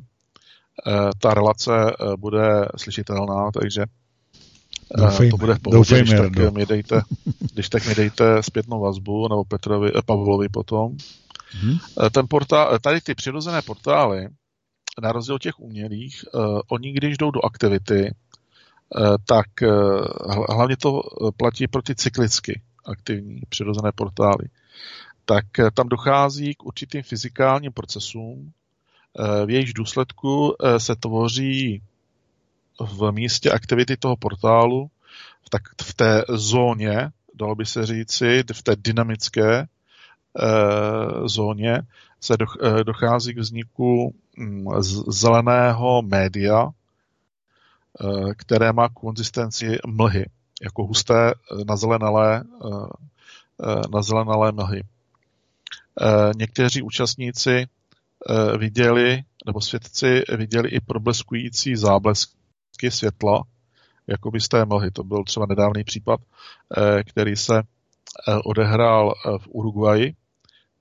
ta relace bude slyšitelná, takže Doufejme, to bude v pohodě, když, tak mi dejte, když tak mi dejte zpětnou vazbu, nebo Petrovi, Pavlovi potom. Hmm. Ten portál, tady ty přirozené portály, na rozdíl od těch umělých, oni když jdou do aktivity, Eh, tak eh, hlavně to eh, platí pro ty cyklicky aktivní přirozené portály. Tak tam dochází k určitým fyzikálním procesům, v jejichž důsledku se tvoří v místě aktivity toho portálu, tak v té zóně, dalo by se říci, v té dynamické zóně se dochází k vzniku mm, zeleného média, Eh, které má konzistenci mlhy, jako husté eh, nazelenalé, eh, nazelenalé mlhy. někteří účastníci viděli, nebo svědci viděli i probleskující záblesky světla, jako by z té mlhy. To byl třeba nedávný případ, který se odehrál v Uruguayi,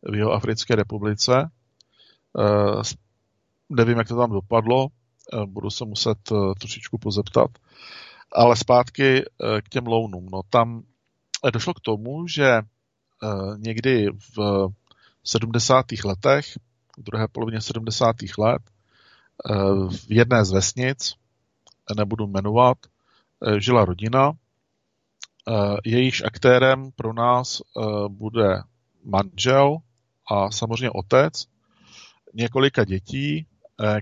v jeho Africké republice. Nevím, jak to tam dopadlo, budu se muset trošičku pozeptat. Ale zpátky k těm lounům. No tam došlo k tomu, že někdy v 70. letech, v druhé polovině 70. let, v jedné z vesnic, nebudu jmenovat, žila rodina, jejíž aktérem pro nás bude manžel a samozřejmě otec, několika dětí,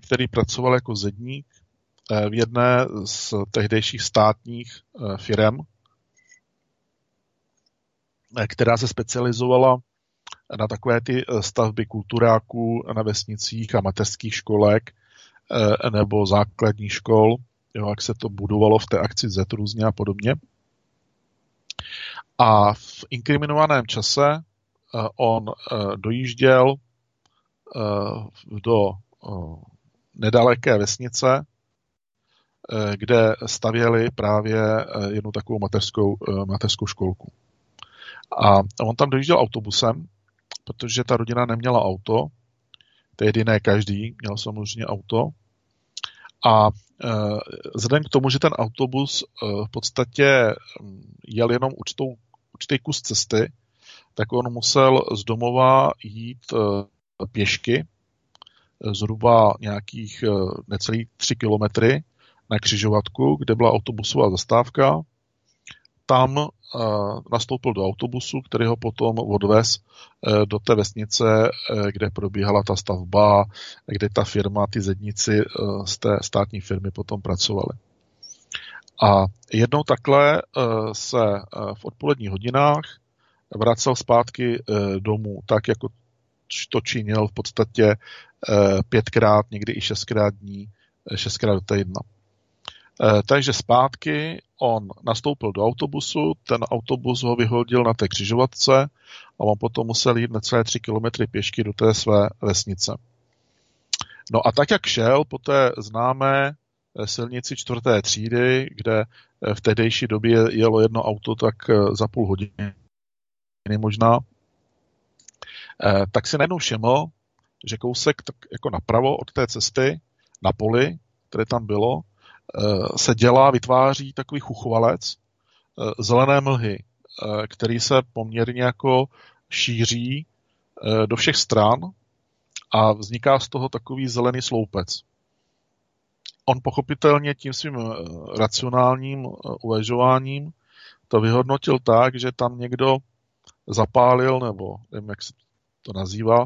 který pracoval jako zedník v jedné z tehdejších státních firm, která se specializovala na takové ty stavby kulturáků na vesnicích a mateřských školek nebo základních škol, jo, jak se to budovalo v té akci Z různě a podobně. A v inkriminovaném čase on dojížděl do nedaleké vesnice, kde stavěli právě jednu takovou mateřskou, mateřskou školku. A on tam dojížděl autobusem, protože ta rodina neměla auto, tehdy ne každý měl samozřejmě auto. A vzhledem k tomu, že ten autobus v podstatě jel jenom určitou, určitý kus cesty, tak on musel z domova jít pěšky, zhruba nějakých necelých tři kilometry na křižovatku, kde byla autobusová zastávka. Tam nastoupil do autobusu, který ho potom odvez do té vesnice, kde probíhala ta stavba, kde ta firma, ty zedníci z té státní firmy potom pracovali. A jednou takhle se v odpoledních hodinách vracel zpátky domů, tak jako to činil v podstatě pětkrát, někdy i šestkrát dní, šestkrát do týdna. Takže zpátky on nastoupil do autobusu, ten autobus ho vyhodil na té křižovatce a on potom musel jít necelé tři kilometry pěšky do té své vesnice. No a tak, jak šel po té známé silnici čtvrté třídy, kde v tehdejší době jelo jedno auto tak za půl hodiny možná, tak si najednou všiml, že kousek tak jako napravo od té cesty na poli, které tam bylo, se dělá, vytváří takový chuchvalec zelené mlhy, který se poměrně jako šíří do všech stran a vzniká z toho takový zelený sloupec. On pochopitelně tím svým racionálním uvažováním to vyhodnotil tak, že tam někdo zapálil, nebo nevím, jak se to nazývá,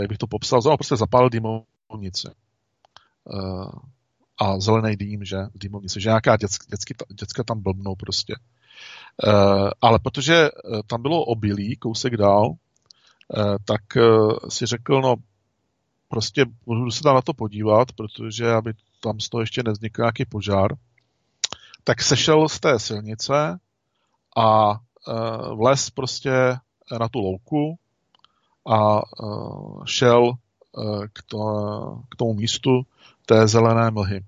jak bych to popsal, prostě zapálil dýmovnici a zelený dým, že, v dýmovnici, že nějaká dětsky, děcka tam blbnou prostě. E, ale protože tam bylo obilí kousek dál, e, tak e, si řekl, no prostě budu se tam na to podívat, protože aby tam z toho ještě nevznikl nějaký požár, tak sešel z té silnice a vlez prostě na tu louku a šel k, to, k tomu místu té zelené mlhy.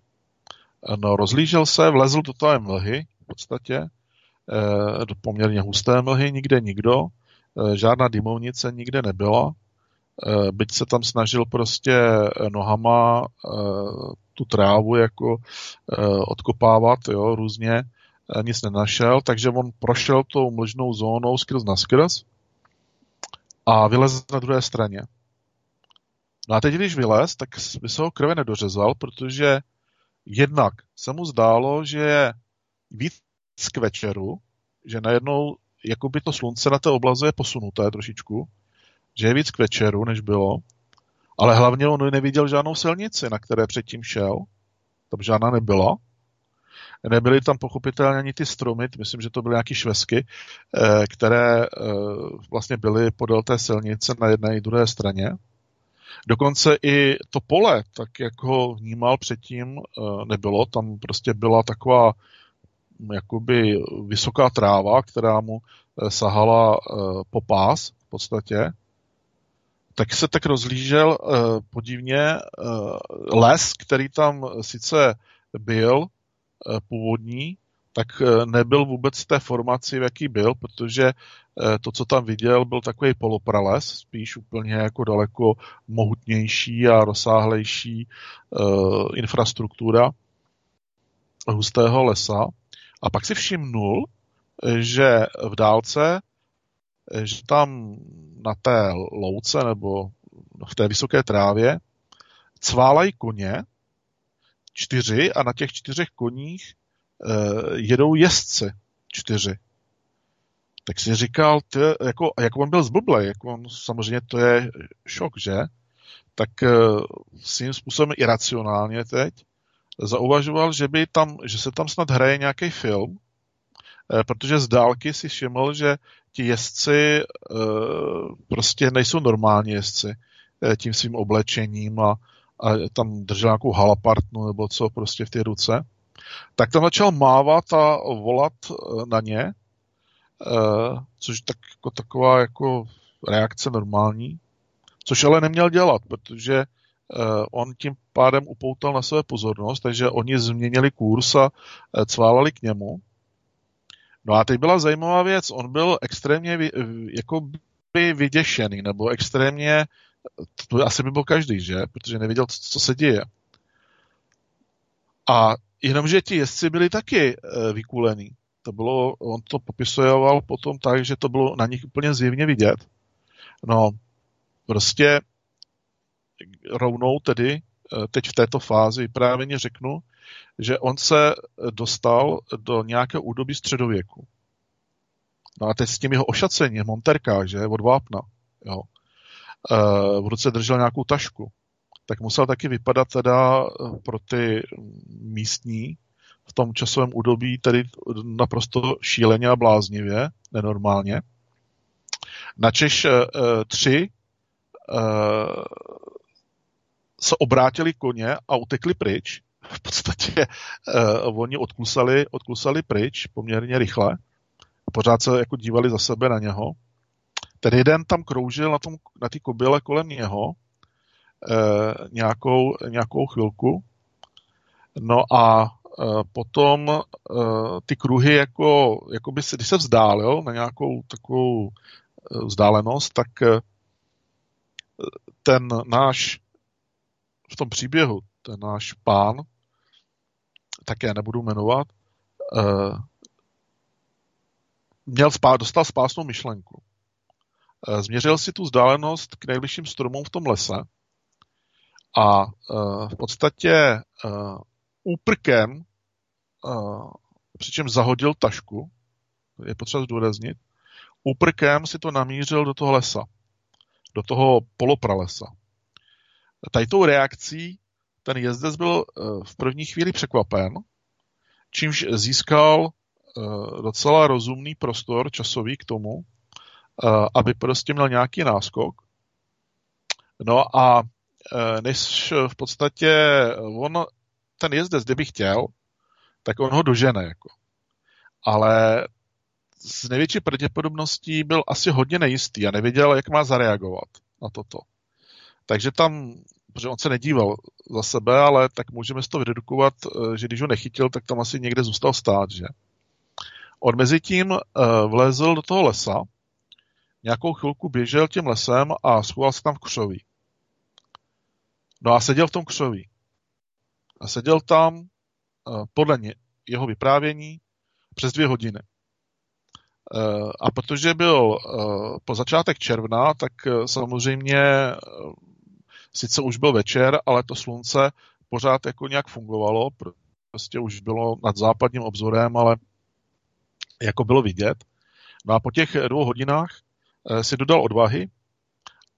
No, rozlížel se, vlezl do té mlhy v podstatě, eh, do poměrně husté mlhy, nikde nikdo, eh, žádná dymovnice nikde nebyla, eh, byť se tam snažil prostě nohama tu trávu jako odkopávat, jo, různě, nic nenašel, takže on prošel tou mlžnou zónou skrz na skrz a vylez na druhé straně. No a teď, když vylez, tak by se ho krve nedořezal, protože jednak se mu zdálo, že je víc k večeru, že najednou jako by to slunce na té oblaze je posunuté trošičku, že je víc k večeru, než bylo, ale hlavně on neviděl žádnou silnici, na které předtím šel, tam žádná nebyla. Nebyly tam pochopitelně ani ty stromy, myslím, že to byly nějaké švesky, eh, které eh, vlastně byly podél té silnice na jedné i druhé straně. Dokonce i to pole, tak jak ho vnímal předtím, eh, nebylo. Tam prostě byla taková jakoby vysoká tráva, která mu eh, sahala eh, po pás v podstatě. tak se tak rozlížel podivně les, který tam sice byl původní, tak uh, nebyl vůbec z té formaci, v jaký byl, protože uh, to, co tam viděl, byl takový poloprales, spíš úplně jako daleko mohutnější a rozsáhlejší uh, infrastruktura hustého lesa. A pak si všimnul, že v dálce, že tam na té louce nebo v té vysoké trávě cválají koně, čtyři, a na těch čtyřech koních jedou jezdci, čtyři. Tak si říkal, ty, jako, jako on byl zblblej, jako on, samozřejmě to je šok, že? Tak e, svým způsobem iracionálně teď zauvažoval, že, by tam, že se tam snad hraje nějaký film, e, protože z dálky si všiml, že ti jezdci prostě nejsou normální jezdci tím svým oblečením a, a tam držel nějakou halapartnu nebo co prostě v té ruce. Tak tam začal mávat a volat na ně, což tak, jako taková jako reakce normální, což ale neměl dělat, protože on tím pádem upoutal na své pozornost, takže oni změnili kurz a cválali k němu. No a teď byla zajímavá věc, on byl extrémně jako by vyděšený, nebo extrémně, to asi by byl každý, že? Protože nevěděl, co se děje. A jenomže ti jezdci byli taky e, vykulený. To bylo, on to popisoval potom tak, že to bylo na nich úplně zjevně vidět. No, prostě rovnou tedy, e, teď v této fázi vyprávěně řeknu, že on se dostal do nějaké údobí středověku. No a teď s tím jeho ošacením, monterka, že, od vápna, jo. E, v ruce držel nějakou tašku, tak musel taky vypadat teda pro ty místní v tom časovém údobí tedy naprosto šíleně a bláznivě, nenormálně. Načež e, tři e, se obrátili koně a utekli pryč, v podstatě uh, oni odklusali, odklusali pryč poměrně rychle. Pořád se jako dívali za sebe na něho. Ten jeden tam kroužil na, tom, na ty kobyle kolem něho nějakou, nějakou chvilku. No a uh, potom uh, ty kruhy, jako, jako by se, když se vzdálil na nějakou takovou vzdálenost, tak ten náš v tom příběhu, ten náš pán, také nebudu jmenovat, měl spá, dostal spásnou myšlenku. Změřil si tu vzdálenost k nejbližším stromům v tom lese a uh, v podstatě uh, úprkem, uh, přičemž zahodil tašku, je potřeba zdůraznit, úprkem si to namířil do toho lesa, do toho polopralesa. Tady tou reakcí ten jezdec byl eh, v první chvíli překvapen, čímž získal eh, docela rozumný prostor časový k tomu, eh, aby prostě měl nějaký náskok. No a než v podstatě on, ten jezdec, kdyby chtěl, tak on ho dožene. Jako. Ale s největší pravděpodobností byl asi hodně nejistý a nevěděl, jak má zareagovat na toto. Takže tam protože on se nedíval za sebe, ale tak můžeme z toho vydedukovat, eh, že když ho nechytil, tak tam asi někde zůstal stát, že? On mezi tím vlezl do toho lesa, nějakou chvilku běžel tím lesem a schoval se tam v křoví. No a seděl v tom křoví. A seděl tam uh, podle ně, jeho vyprávění přes dvě hodiny. Uh, a protože byl uh, po začátek června, tak samozřejmě sice už byl večer, ale to slunce pořád jako nějak fungovalo, prostě už bylo nad západním obzorem, ale jako bylo vidět. No a po těch dvou hodinách eh, si dodal odvahy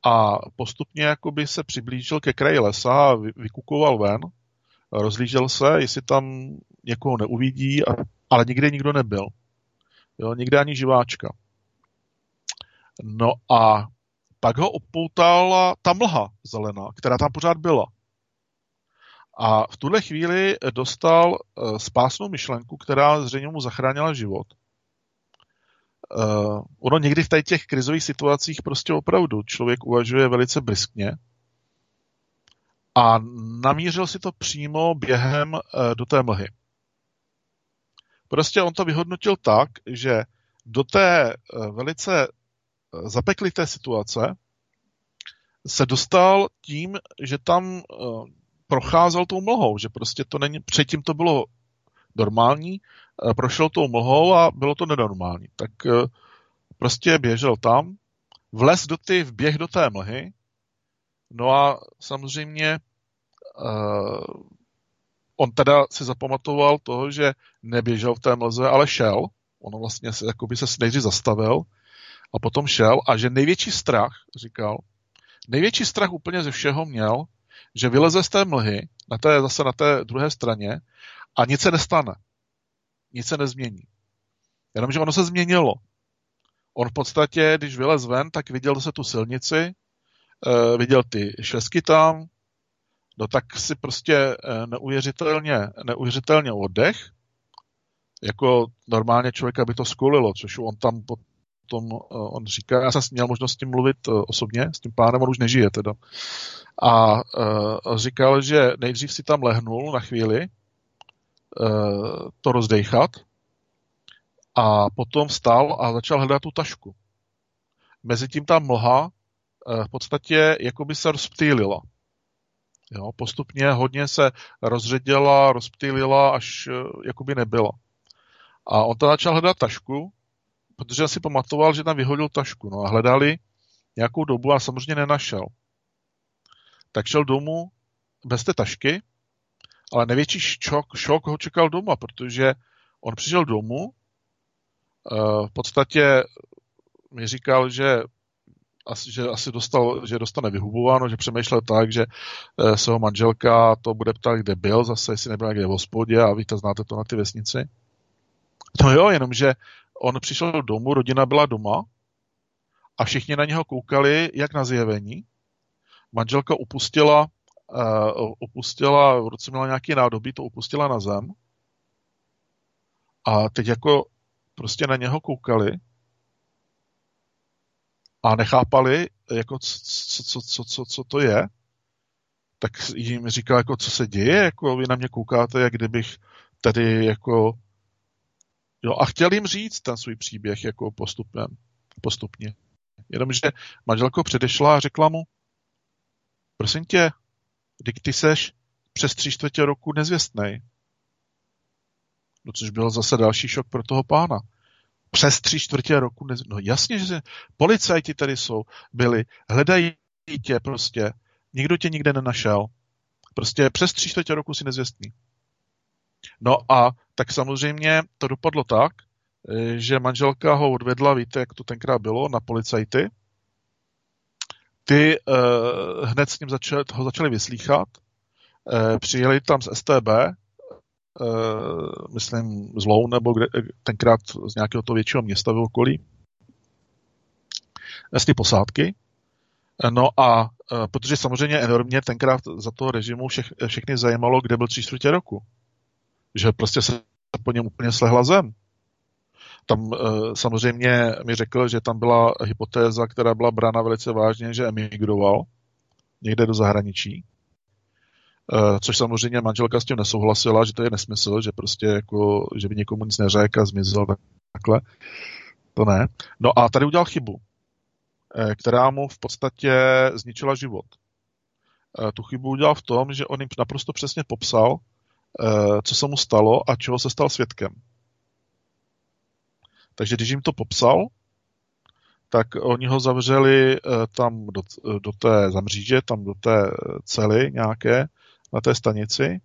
a postupně jakoby se přiblížil ke kraji lesa a vykukoval ven, rozlížel se, jestli tam někoho neuvidí, ale nikde nikdo nebyl. Jo, nikde ani živáčka. No a pak ho opoutala ta mlha zelená, která tam pořád byla. A v tuhle chvíli dostal eh, spásnou myšlenku, která zřejmě mu zachránila život. Uh, ono někdy v těch krizových situacích prostě opravdu člověk uvažuje velice briskně a namířil si to přímo během uh, do té mlhy. Prostě on to vyhodnotil tak, že do té uh, velice uh, zapeklité situace se dostal tím, že tam uh, procházel tou mlhou, že prostě to není, předtím to bylo normální, prošel tou mlhou a bylo to nenormální. Tak uh, prostě běžel tam, vles do ty, vběh do té mlhy, no a samozřejmě uh, on teda si zapamatoval toho, že neběžel v té mlze, ale šel. On vlastně se, jakoby se nejdřív zastavil a potom šel a že největší strach, říkal, největší strach úplně ze všeho měl, že vyleze z té mlhy, na té, zase na té druhé straně a nic se nestane. Nic se nezmění. Jenomže ono se změnilo. On v podstatě, když vylez ven, tak viděl se tu silnici, uh, viděl ty švesky tam, no tak si prostě uh, neuvěřitelně, neuvěřitelně oddech, jako normálně člověka by to skulilo, což on tam potom, uh, on říká, já jsem měl možnost s tím mluvit osobně, s tím pánem, on už nežije teda. A říkal, že nejdřív si tam lehnul na chvíli, to rozdejchat, a potom vstal a začal hledat tu tašku. Mezitím ta mlha v podstatě jakoby se rozptýlila. Jo, postupně hodně se rozředila, rozptýlila, až jakoby nebyla. A on tam začal hledat tašku, protože si pamatoval, že tam vyhodil tašku. No a hledali nějakou dobu a samozřejmě nenašel. Tak šel domů bez té tašky, ale největší šok, šok ho čekal doma, protože on přišel domů v podstatě mi říkal, že asi, že asi dostal, že dostane vyhubováno, že přemýšlel tak, že eh, se ho manželka to bude ptát, kde byl, zase jestli nebyl někde v hospodě a víte, znáte to na ty vesnici. No jo, jenomže on přišel domů, rodina byla doma a všichni na něho koukali jak na zjevení. Manželka upustila, uh, upustila, v roce měla nějaký nádobí, to upustila na zem. A teď jako prostě na něho koukali a nechápali, jako co, co, co, co, co to je, tak jim říkal, jako co se děje, jako vy na mě koukáte, jak kdybych tady jako jo, a chtěl jim říct ten svůj příběh jako postupem, postupně. Jenomže manželko předešla a řekla mu, prosím tě, když ty seš přes tři čtvrtě roku nezvěstnej, No což byl zase další šok pro toho pána. Přes tři čtvrtě roku. Ne... No jasně, že policajti tady jsou, byli, hledají tě prostě. Nikdo tě nikde nenašel. Prostě přes tři čtvrtě roku si nezvěstný. No a tak samozřejmě to dopadlo tak, eh, že manželka ho odvedla, víte, jak to tenkrát bylo, na policajty. Ty uh, hned s ním začali, ho začali vyslýchat, uh, přijeli tam z STB, uh, myslím, z Lou, nebo kde, tenkrát z nějakého toho většího města v okolí, z ty posádky. No a uh, protože samozřejmě enormně tenkrát za toho režimu všech, všechny zajímalo, kde byl tři čtvrtě roku. Že prostě se po něm úplně slehla zem. Tam uh, samozřejmě mi řekl, že tam byla hypotéza, která byla brána velice vážně, že emigroval někde do zahraničí. Eh, což samozřejmě manželka s tím nesouhlasila, že to je nesmysl, že prostě jako, že by někomu nic neřekl a zmizel takhle. To ne. No a tady udělal chybu, eh, která mu v podstatě zničila život. Eh, tu chybu udělal v tom, že on jim naprosto přesně popsal, co se mu stalo a čeho se stal svědkem. Takže když jim to popsal, tak oni ho zavřeli tam do, do té zamříže, tam do té cely nějaké, na té stanici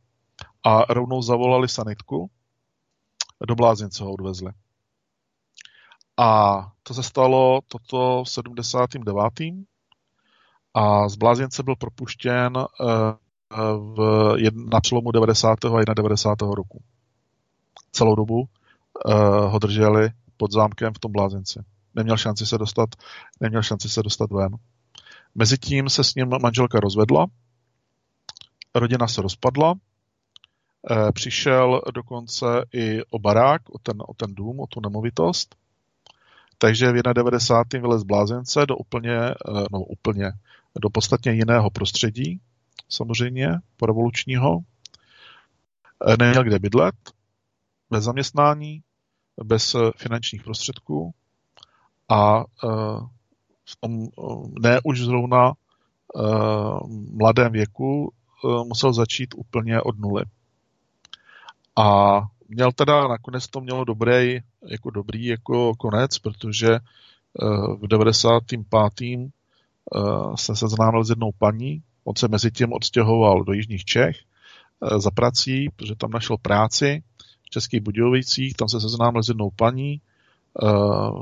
a rovnou zavolali sanitku. Do blázince ho odvezli. A to se stalo toto v 79. A z blázince byl propuštěn eh, v, na přelomu 90. a 91. roku. Celou dobu ho drželi pod zámkem v tom blázinci. Neměl šanci se dostat, neměl šanci se dostat ven. Mezitím se s ním manželka rozvedla rodina se rozpadla, eh, přišel dokonce i o barák, o ten, o ten dům, o tu nemovitost. takže v 91. vylez blázence do úplně, eh, no úplně, do podstatně jiného prostředí, samozřejmě, revolučního. Eh, neměl kde bydlet, bez zaměstnání, bez finančních prostředků a v tom ne už zrovna mladém věku musel začít úplně od nuly. A měl teda, nakonec to mělo dobrý, jako dobrý jako konec, protože eh, v 95. Eh, jsem se známil s jednou paní, on se mezi tím odstěhoval do Jižních Čech eh, za prací, protože tam našel práci v Českých Budějovicích, tam se seznámil s jednou paní,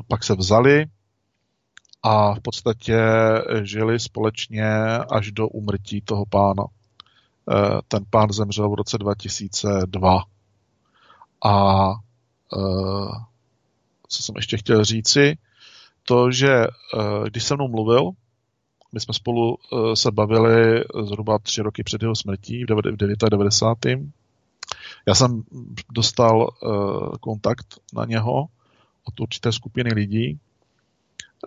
pak se vzali a v podstatě žili společně až do umrtí toho pána. Ten pán zemřel v roce 2002. A uh, co jsem ještě chtěl říci, to, že když se mnou mluvil, my jsme spolu se bavili zhruba tři roky před jeho smrtí, v 99. Já jsem dostal uh, kontakt na něho od určité skupiny lidí,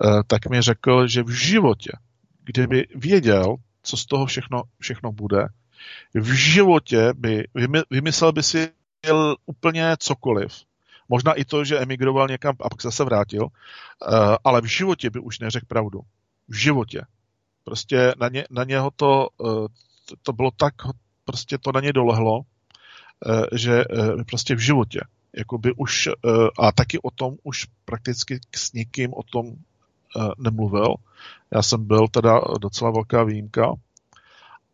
uh, tak mi řekl, že v životě, kdyby věděl, co z toho všechno, všechno bude, v životě by vymyslel by si úplně cokoliv. Možná i to, že emigroval někam a pak zase vrátil, eh, ale v životě by už neřekl pravdu. V životě. Prostě na, ně, na něho to, eh, to bylo tak, prostě to na ně dolehlo, eh, že prostě v životě. Jakoby už, a taky o tom už prakticky s nikým o tom nemluvil. Já jsem byl teda docela velká výjimka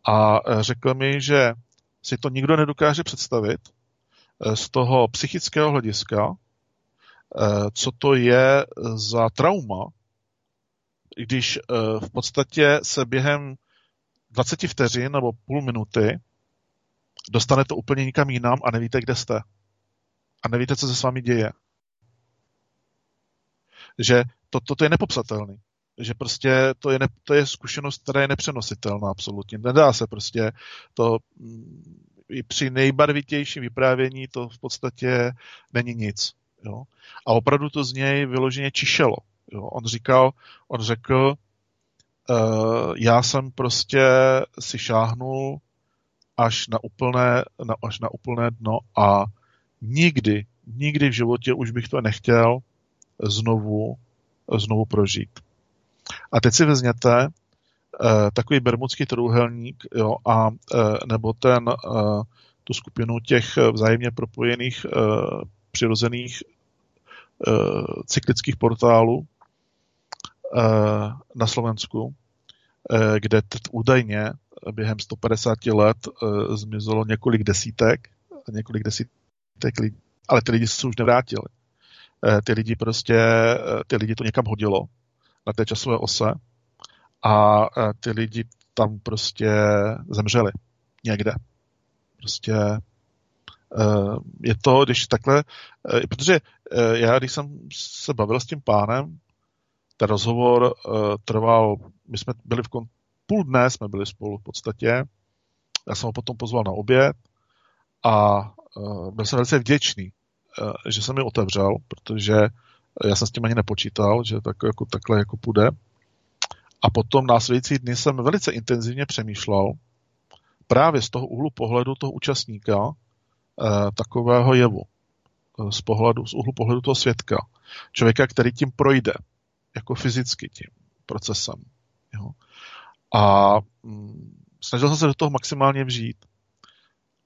a řekl mi, že si to nikdo nedokáže představit, Eh, z toho psychického hlediska, eh, co to je za trauma, když eh, v podstatě se během 20 vteřin nebo půl minuty dostanete úplně nikam jinam a nevíte, kde jste. A nevíte, co se s vámi děje. Že to, to, to je nepopsatelný. Že prostě to je, ne, to je zkušenost, která je nepřenositelná absolutně. Nedá se prostě to mm, i při nejbarvitějším vyprávění to v podstatě není nic. Jo? A opravdu to z něj vyloženě čišelo. Jo? On říkal, on řekl, uh, já jsem prostě si šáhnul až na úplné, na, až na úplné dno a nikdy, nikdy v životě už bych to nechtěl znovu, znovu prožít. A teď si vezměte, Eh, takový bermudský trůhelník jo, a eh, nebo ten, eh, tu skupinu těch vzájemně propojených přirozených cyklických portálů na Slovensku, kde údajně během 150 let zmizelo několik desítek, několik desítek lidí, ale ty lidi se už nevrátili. Ty lidi prostě, ty lidi to někam hodilo na té časové ose a ty lidi tam prostě zemřeli někde. Prostě je to, když takhle, protože já, když jsem se bavil s tím pánem, ten rozhovor trval, my jsme byli v půl dne jsme byli spolu v podstatě, já jsem ho potom pozval na oběd a byl jsem velice vděčný, že jsem mi otevřel, protože já jsem s tím ani nepočítal, že tak, jako, takhle jako půjde. A potom následující dny jsem velice intenzivně přemýšlel právě z toho úhlu pohledu toho účastníka eh, takového jevu. Z, pohledu, z úhlu pohledu toho svědka. Člověka, který tím projde, jako fyzicky tím procesem. A mm, snažil jsem se do toho maximálně vžít.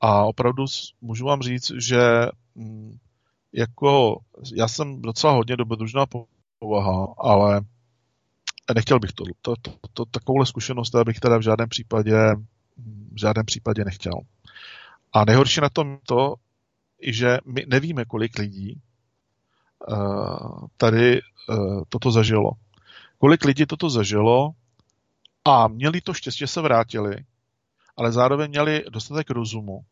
A opravdu můžu vám říct, že mm, jako já jsem docela hodně dobrodružná povaha, ale nechtěl bych to, to, to, to, takovouhle zkušenost bych teda v žádném případě v žádném případě nechtěl. A nejhorší na tom to, že my nevíme, kolik lidí uh, tady uh, toto zažilo. Kolik lidí toto zažilo a měli to štěstí, že se vrátili, ale zároveň měli dostatek rozumu,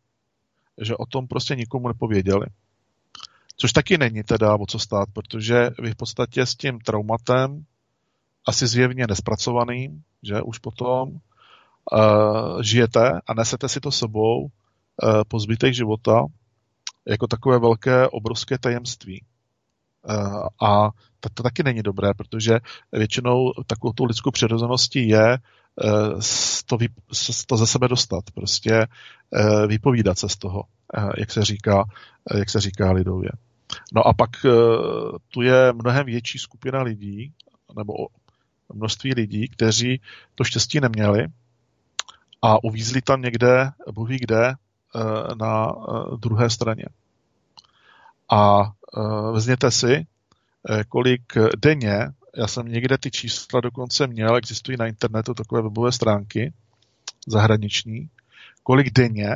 že o tom prostě nikomu nepověděli. Což taky není teda o co stát, protože vy v podstatě s tím traumatem asi zjevně nespracovaným, že už potom uh, žijete a nesete si to sebou uh, po zbytek života jako takové velké, obrovské tajemství. A to, to taky není dobré, protože většinou takovou tu lidskou přirozeností je to, vy, to ze sebe dostat, prostě vypovídat se z toho, jak se říká, jak se říká lidově. No a pak tu je mnohem větší skupina lidí, nebo množství lidí, kteří to štěstí neměli a uvízli tam někde, ví kde, eh, na eh, druhé straně. A eh, vezměte si, kolik denně, já jsem někde ty čísla dokonce měl, existují na internetu takové webové stránky zahraniční, kolik denně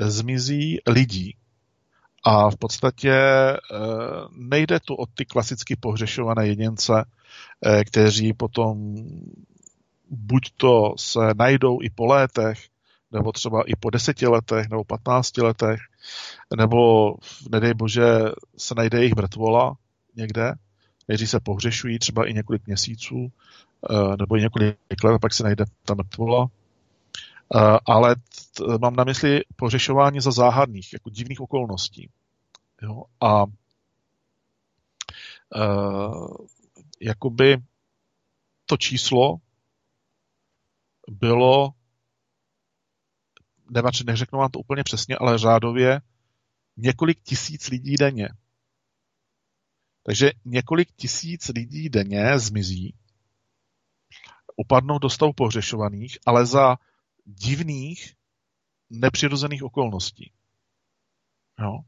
zmizí lidí. A v podstatě nejde tu o ty klasicky pohřešované jedince, kteří potom buď to se najdou i po létech, nebo třeba i po deseti letech, nebo patnácti letech, nebo nedej bože se najde jejich mrtvola někde, kteří se pohřešují třeba i několik měsíců, eh, nebo i několik let, a pak se najde ta mrtvola. Eh, ale mám na mysli pohřešování za záhadných, jako divných okolností. Jo? A uh, jakoby to číslo bylo, neřeknu vám to úplně přesně, ale řádově několik tisíc lidí denně. Takže několik tisíc lidí denně zmizí, upadnou do stavu pohřešovaných, ale za divných, nepřirozených okolností. No.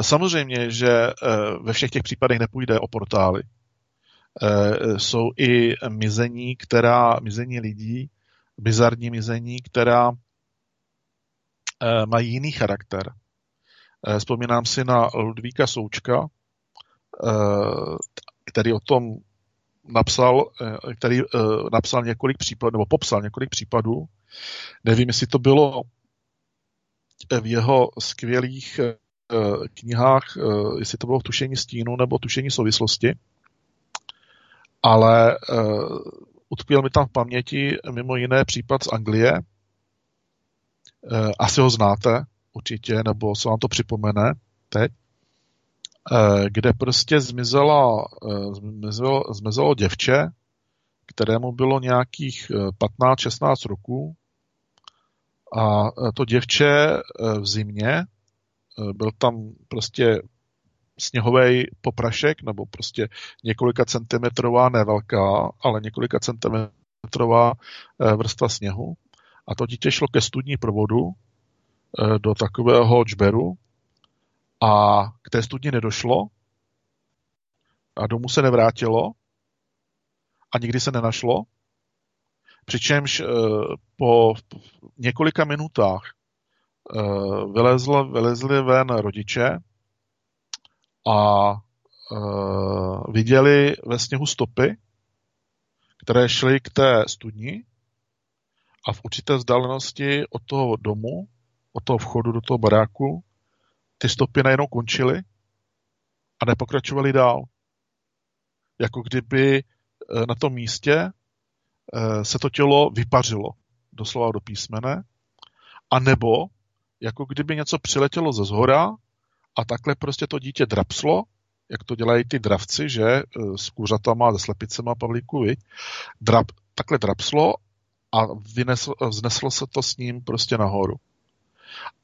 Samozřejmě, že e, ve všech těch případech nepůjde o portály. E, jsou i mizení, která, mizení lidí, bizarní mizení, která eh, mají jiný charakter. Eh, vzpomínám si na Ludvíka Součka, eh, který o tom napsal, který napsal několik případů, nebo popsal několik případů. Nevím, jestli to bylo v jeho skvělých knihách, jestli to bylo tušení stínu nebo tušení souvislosti, ale utkvěl mi tam v paměti mimo jiné případ z Anglie. Eh, asi ho znáte určitě, nebo se vám to připomene teď, eh, kde prostě zmizela, eh, zmizelo, zmizelo děvče, kterému bylo nějakých 15-16 roků a to děvče v zimě, byl tam prostě sněhový poprašek, nebo prostě několika centimetrová, ne velká, ale několika centimetrová vrstva sněhu. A to dítě šlo ke studní provodu eh, do takového čberu a k té studni nedošlo a domů se nevrátilo a nikdy se nenašlo. Přičemž eh, po několika minutách vylezl, vylezli ven rodiče a viděli ve sněhu stopy, které šly k té studni a v určité vzdálenosti od toho domu, od toho vchodu do toho baráku, ty stopy najednou končily a nepokračovaly dál. Jako kdyby uh, na tom místě uh, se to tělo vypařilo, doslova do písmene, a nebo jako kdyby něco přiletělo ze zhora a takhle prostě to dítě drapslo, jak to dělají ty dravci, že e, s kuřatama, se slepicema, Pavlíku? Drap, takhle drapslo a vyneslo, vzneslo se to s ním prostě nahoru.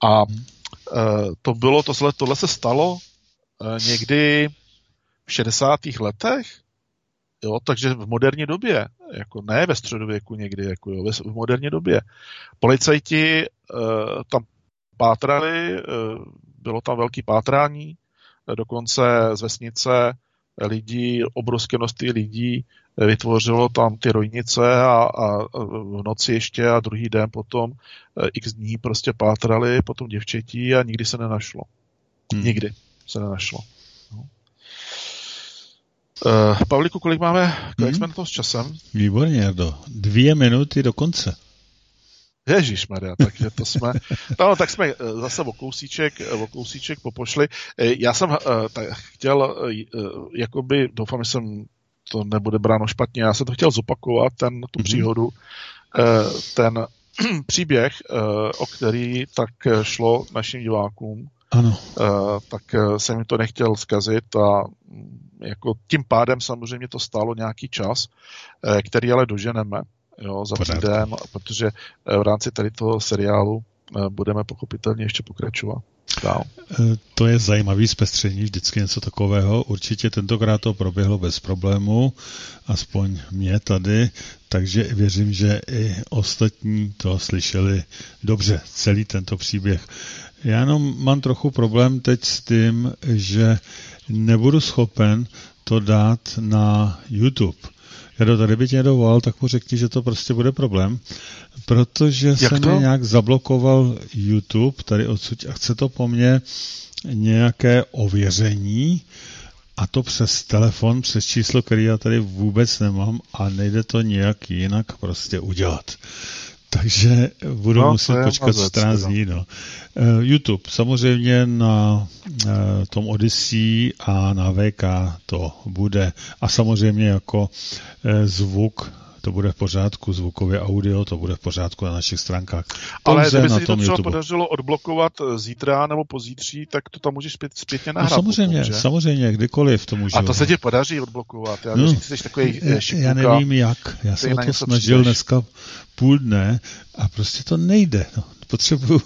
A e, to bylo, tohle, tohle se stalo e, někdy v 60. letech, jo, takže v moderní době, jako ne ve středověku někdy, jako jo, v moderní době. Policajti e, tam pátrali, bylo tam velký pátrání, dokonce z vesnice lidí, obrovské množství lidí vytvořilo tam ty rojnice a, a v noci ještě a druhý den potom eh, x dní prostě pátrali po tom děvčetí a nikdy se nenašlo. Hmm. Nikdy se nenašlo. No. Uh, Pavliku, kolik máme, kolik hmm. jsme na to s časem? Výborně, Jardo. Dvě minuty do konce. Ježíš Maria, takže to jsme, *laughs* no, tak jsme eh, zase o kousíček, eh, o kousíček popošli. Eh, já jsem tak chtěl, jakoby, doufám, že jsem to nebude bráno špatně, já jsem to chtěl zopakovat, ten, tu mm-hmm. příhodu, ten *clears throat* příběh, o který tak šlo našim divákům. ano. tak jsem mi to nechtěl zkazit a mm, jako tím pádem samozřejmě to stálo nějaký čas, který ale doženeme jo, za týden, protože v rámci tady toho seriálu budeme pochopitelně ještě pokračovat. Dál. To je zajímavý zpestření, vždycky něco takového. Určitě tentokrát to proběhlo bez problému, aspoň mě tady, takže věřím, že i ostatní to slyšeli dobře, celý tento příběh. Já jenom mám trochu problém teď s tím, že nebudu schopen to dát na YouTube. Jado, tady by tě někdo volal, tak mu řekni, že to prostě bude problém, protože Jak se to? mi nějak zablokoval YouTube tady odsud a chce to po mně nějaké ověření a to přes telefon, přes číslo, který já tady vůbec nemám a nejde to nějak jinak prostě udělat. Takže budu no, muset počkat mazec, 14 dní. No. Uh, YouTube, samozřejmě na uh, tom Odyssey a na VK to bude. A samozřejmě jako uh, zvuk to bude v pořádku, zvukově audio, to bude v pořádku na našich stránkách. Ale kdyby se ti to třeba YouTube. podařilo odblokovat zítra nebo pozítří, tak to tam můžeš zpět, zpětně no nahrát. No samozřejmě, potom, samozřejmě, kdykoliv to může. A to se ti podaří odblokovat. Já, no, věřím, jsi takový já, já nevím jak. Já jsem to snažil přijdeš. dneska půl dne a prostě to nejde. No. Potřebuju,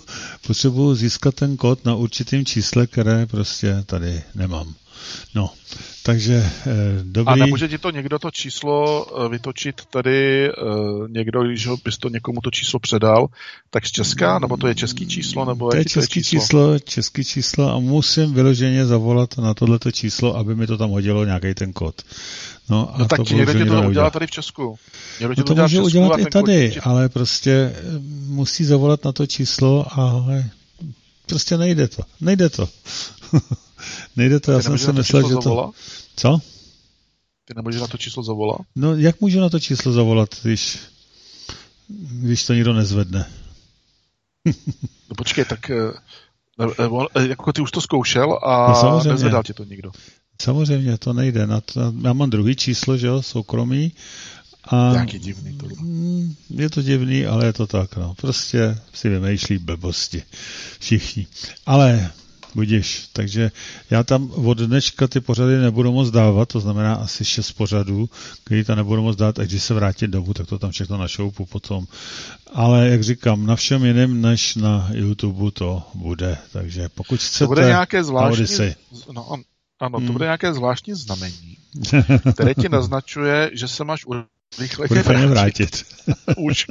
potřebuju získat ten kód na určitým čísle, které prostě tady nemám. No, takže eh, dobrý. A nemůže ti to někdo to číslo eh, vytočit tady, eh, někdo, když bys to někomu to číslo předal, tak z Česka, nebo to je český číslo, nebo to je český číslo? číslo? Český číslo a musím vyloženě zavolat na tohleto číslo, aby mi to tam hodilo nějaký ten kód. No, a no tak to někdo ti to udělá tady v Česku. Někdo no to, to může udělat i tady, kód... ale prostě eh, musí zavolat na to číslo, ale prostě nejde to. Nejde to. *laughs* nejde to, já jsem si myslel, že to... Zavolat? Co? Ty nemůžeš na to číslo zavolat? No, jak můžu na to číslo zavolat, když, když to nikdo nezvedne? no počkej, tak eh, eh, jako ty už to zkoušel a no, nezvedal ti to nikdo. Samozřejmě, to nejde. Na to, já mám druhý číslo, že jo, soukromý. A Jaký divný to mm, Je to divný, ale je to tak, no. Prostě si vymýšlí blbosti všichni. Ale budíš. Takže já tam od dneška ty pořady nebudu moc dávat, to znamená asi šest pořadů, který tam nebudu moc dát a když se vrátím domů, tak to tam všechno našoupu potom. Ale jak říkám, na všem jiném než na YouTube to bude. Takže pokud chcete... To bude nějaké zvláštní... No, ano, to hmm. bude nějaké zvláštní znamení, *laughs* které ti naznačuje, že se máš Rychle vrátit. vrátit. *laughs* Už.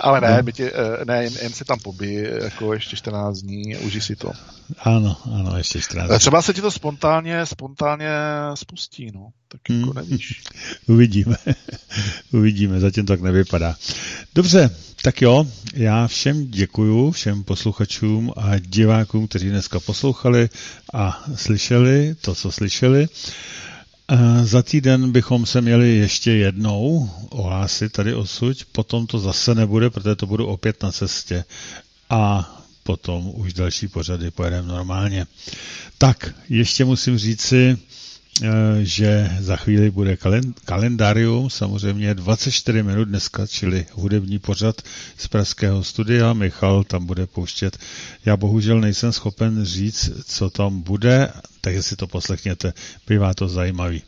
Ale ne, no. tě, eh, ne, jen, jen se tam pobí, jako ještě 14 dní, uži si to. Ano, ano, ještě 14 dní. Třeba se ti to spontánně, spontánně spustí, no. Tak jako hmm. nevíš. *laughs* Uvidíme. *laughs* Uvidíme, zatím tak nevypadá. Dobře, tak jo, já všem děkuju, všem posluchačům a divákům, kteří dneska poslouchali a slyšeli to, co slyšeli. Za týden bychom se měli ještě jednou ohlásit tady osuď, potom to zase nebude, protože to budu opět na cestě a potom už další pořady pojedeme normálně. Tak, ještě musím říci, eh, že za chvíli bude kalendárium, samozřejmě 24 minut dneska, čili hudební pořad z pražského studia. Michal tam bude pouštět. Já bohužel nejsem schopen říct, co tam bude, takže si to poslechněte, bývá to zajímavý.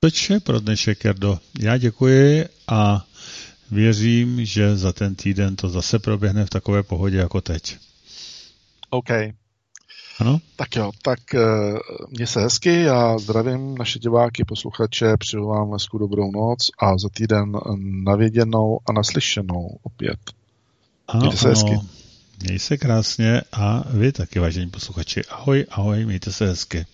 Toč je pro dnešek, Jardo. Já děkuji a věřím, že za ten týden to zase proběhne v takové pohodě jako teď. OK. Ano? Tak jo, tak uh, mě se hezky, já zdravím naše diváky, posluchače, přeju vám hezkou dobrou noc a za týden navěděnou a naslyšenou opět. Ano, mějte se ano. hezky. Měj se krásně a vy taky, vážení posluchači. Ahoj, ahoj, mějte se hezky.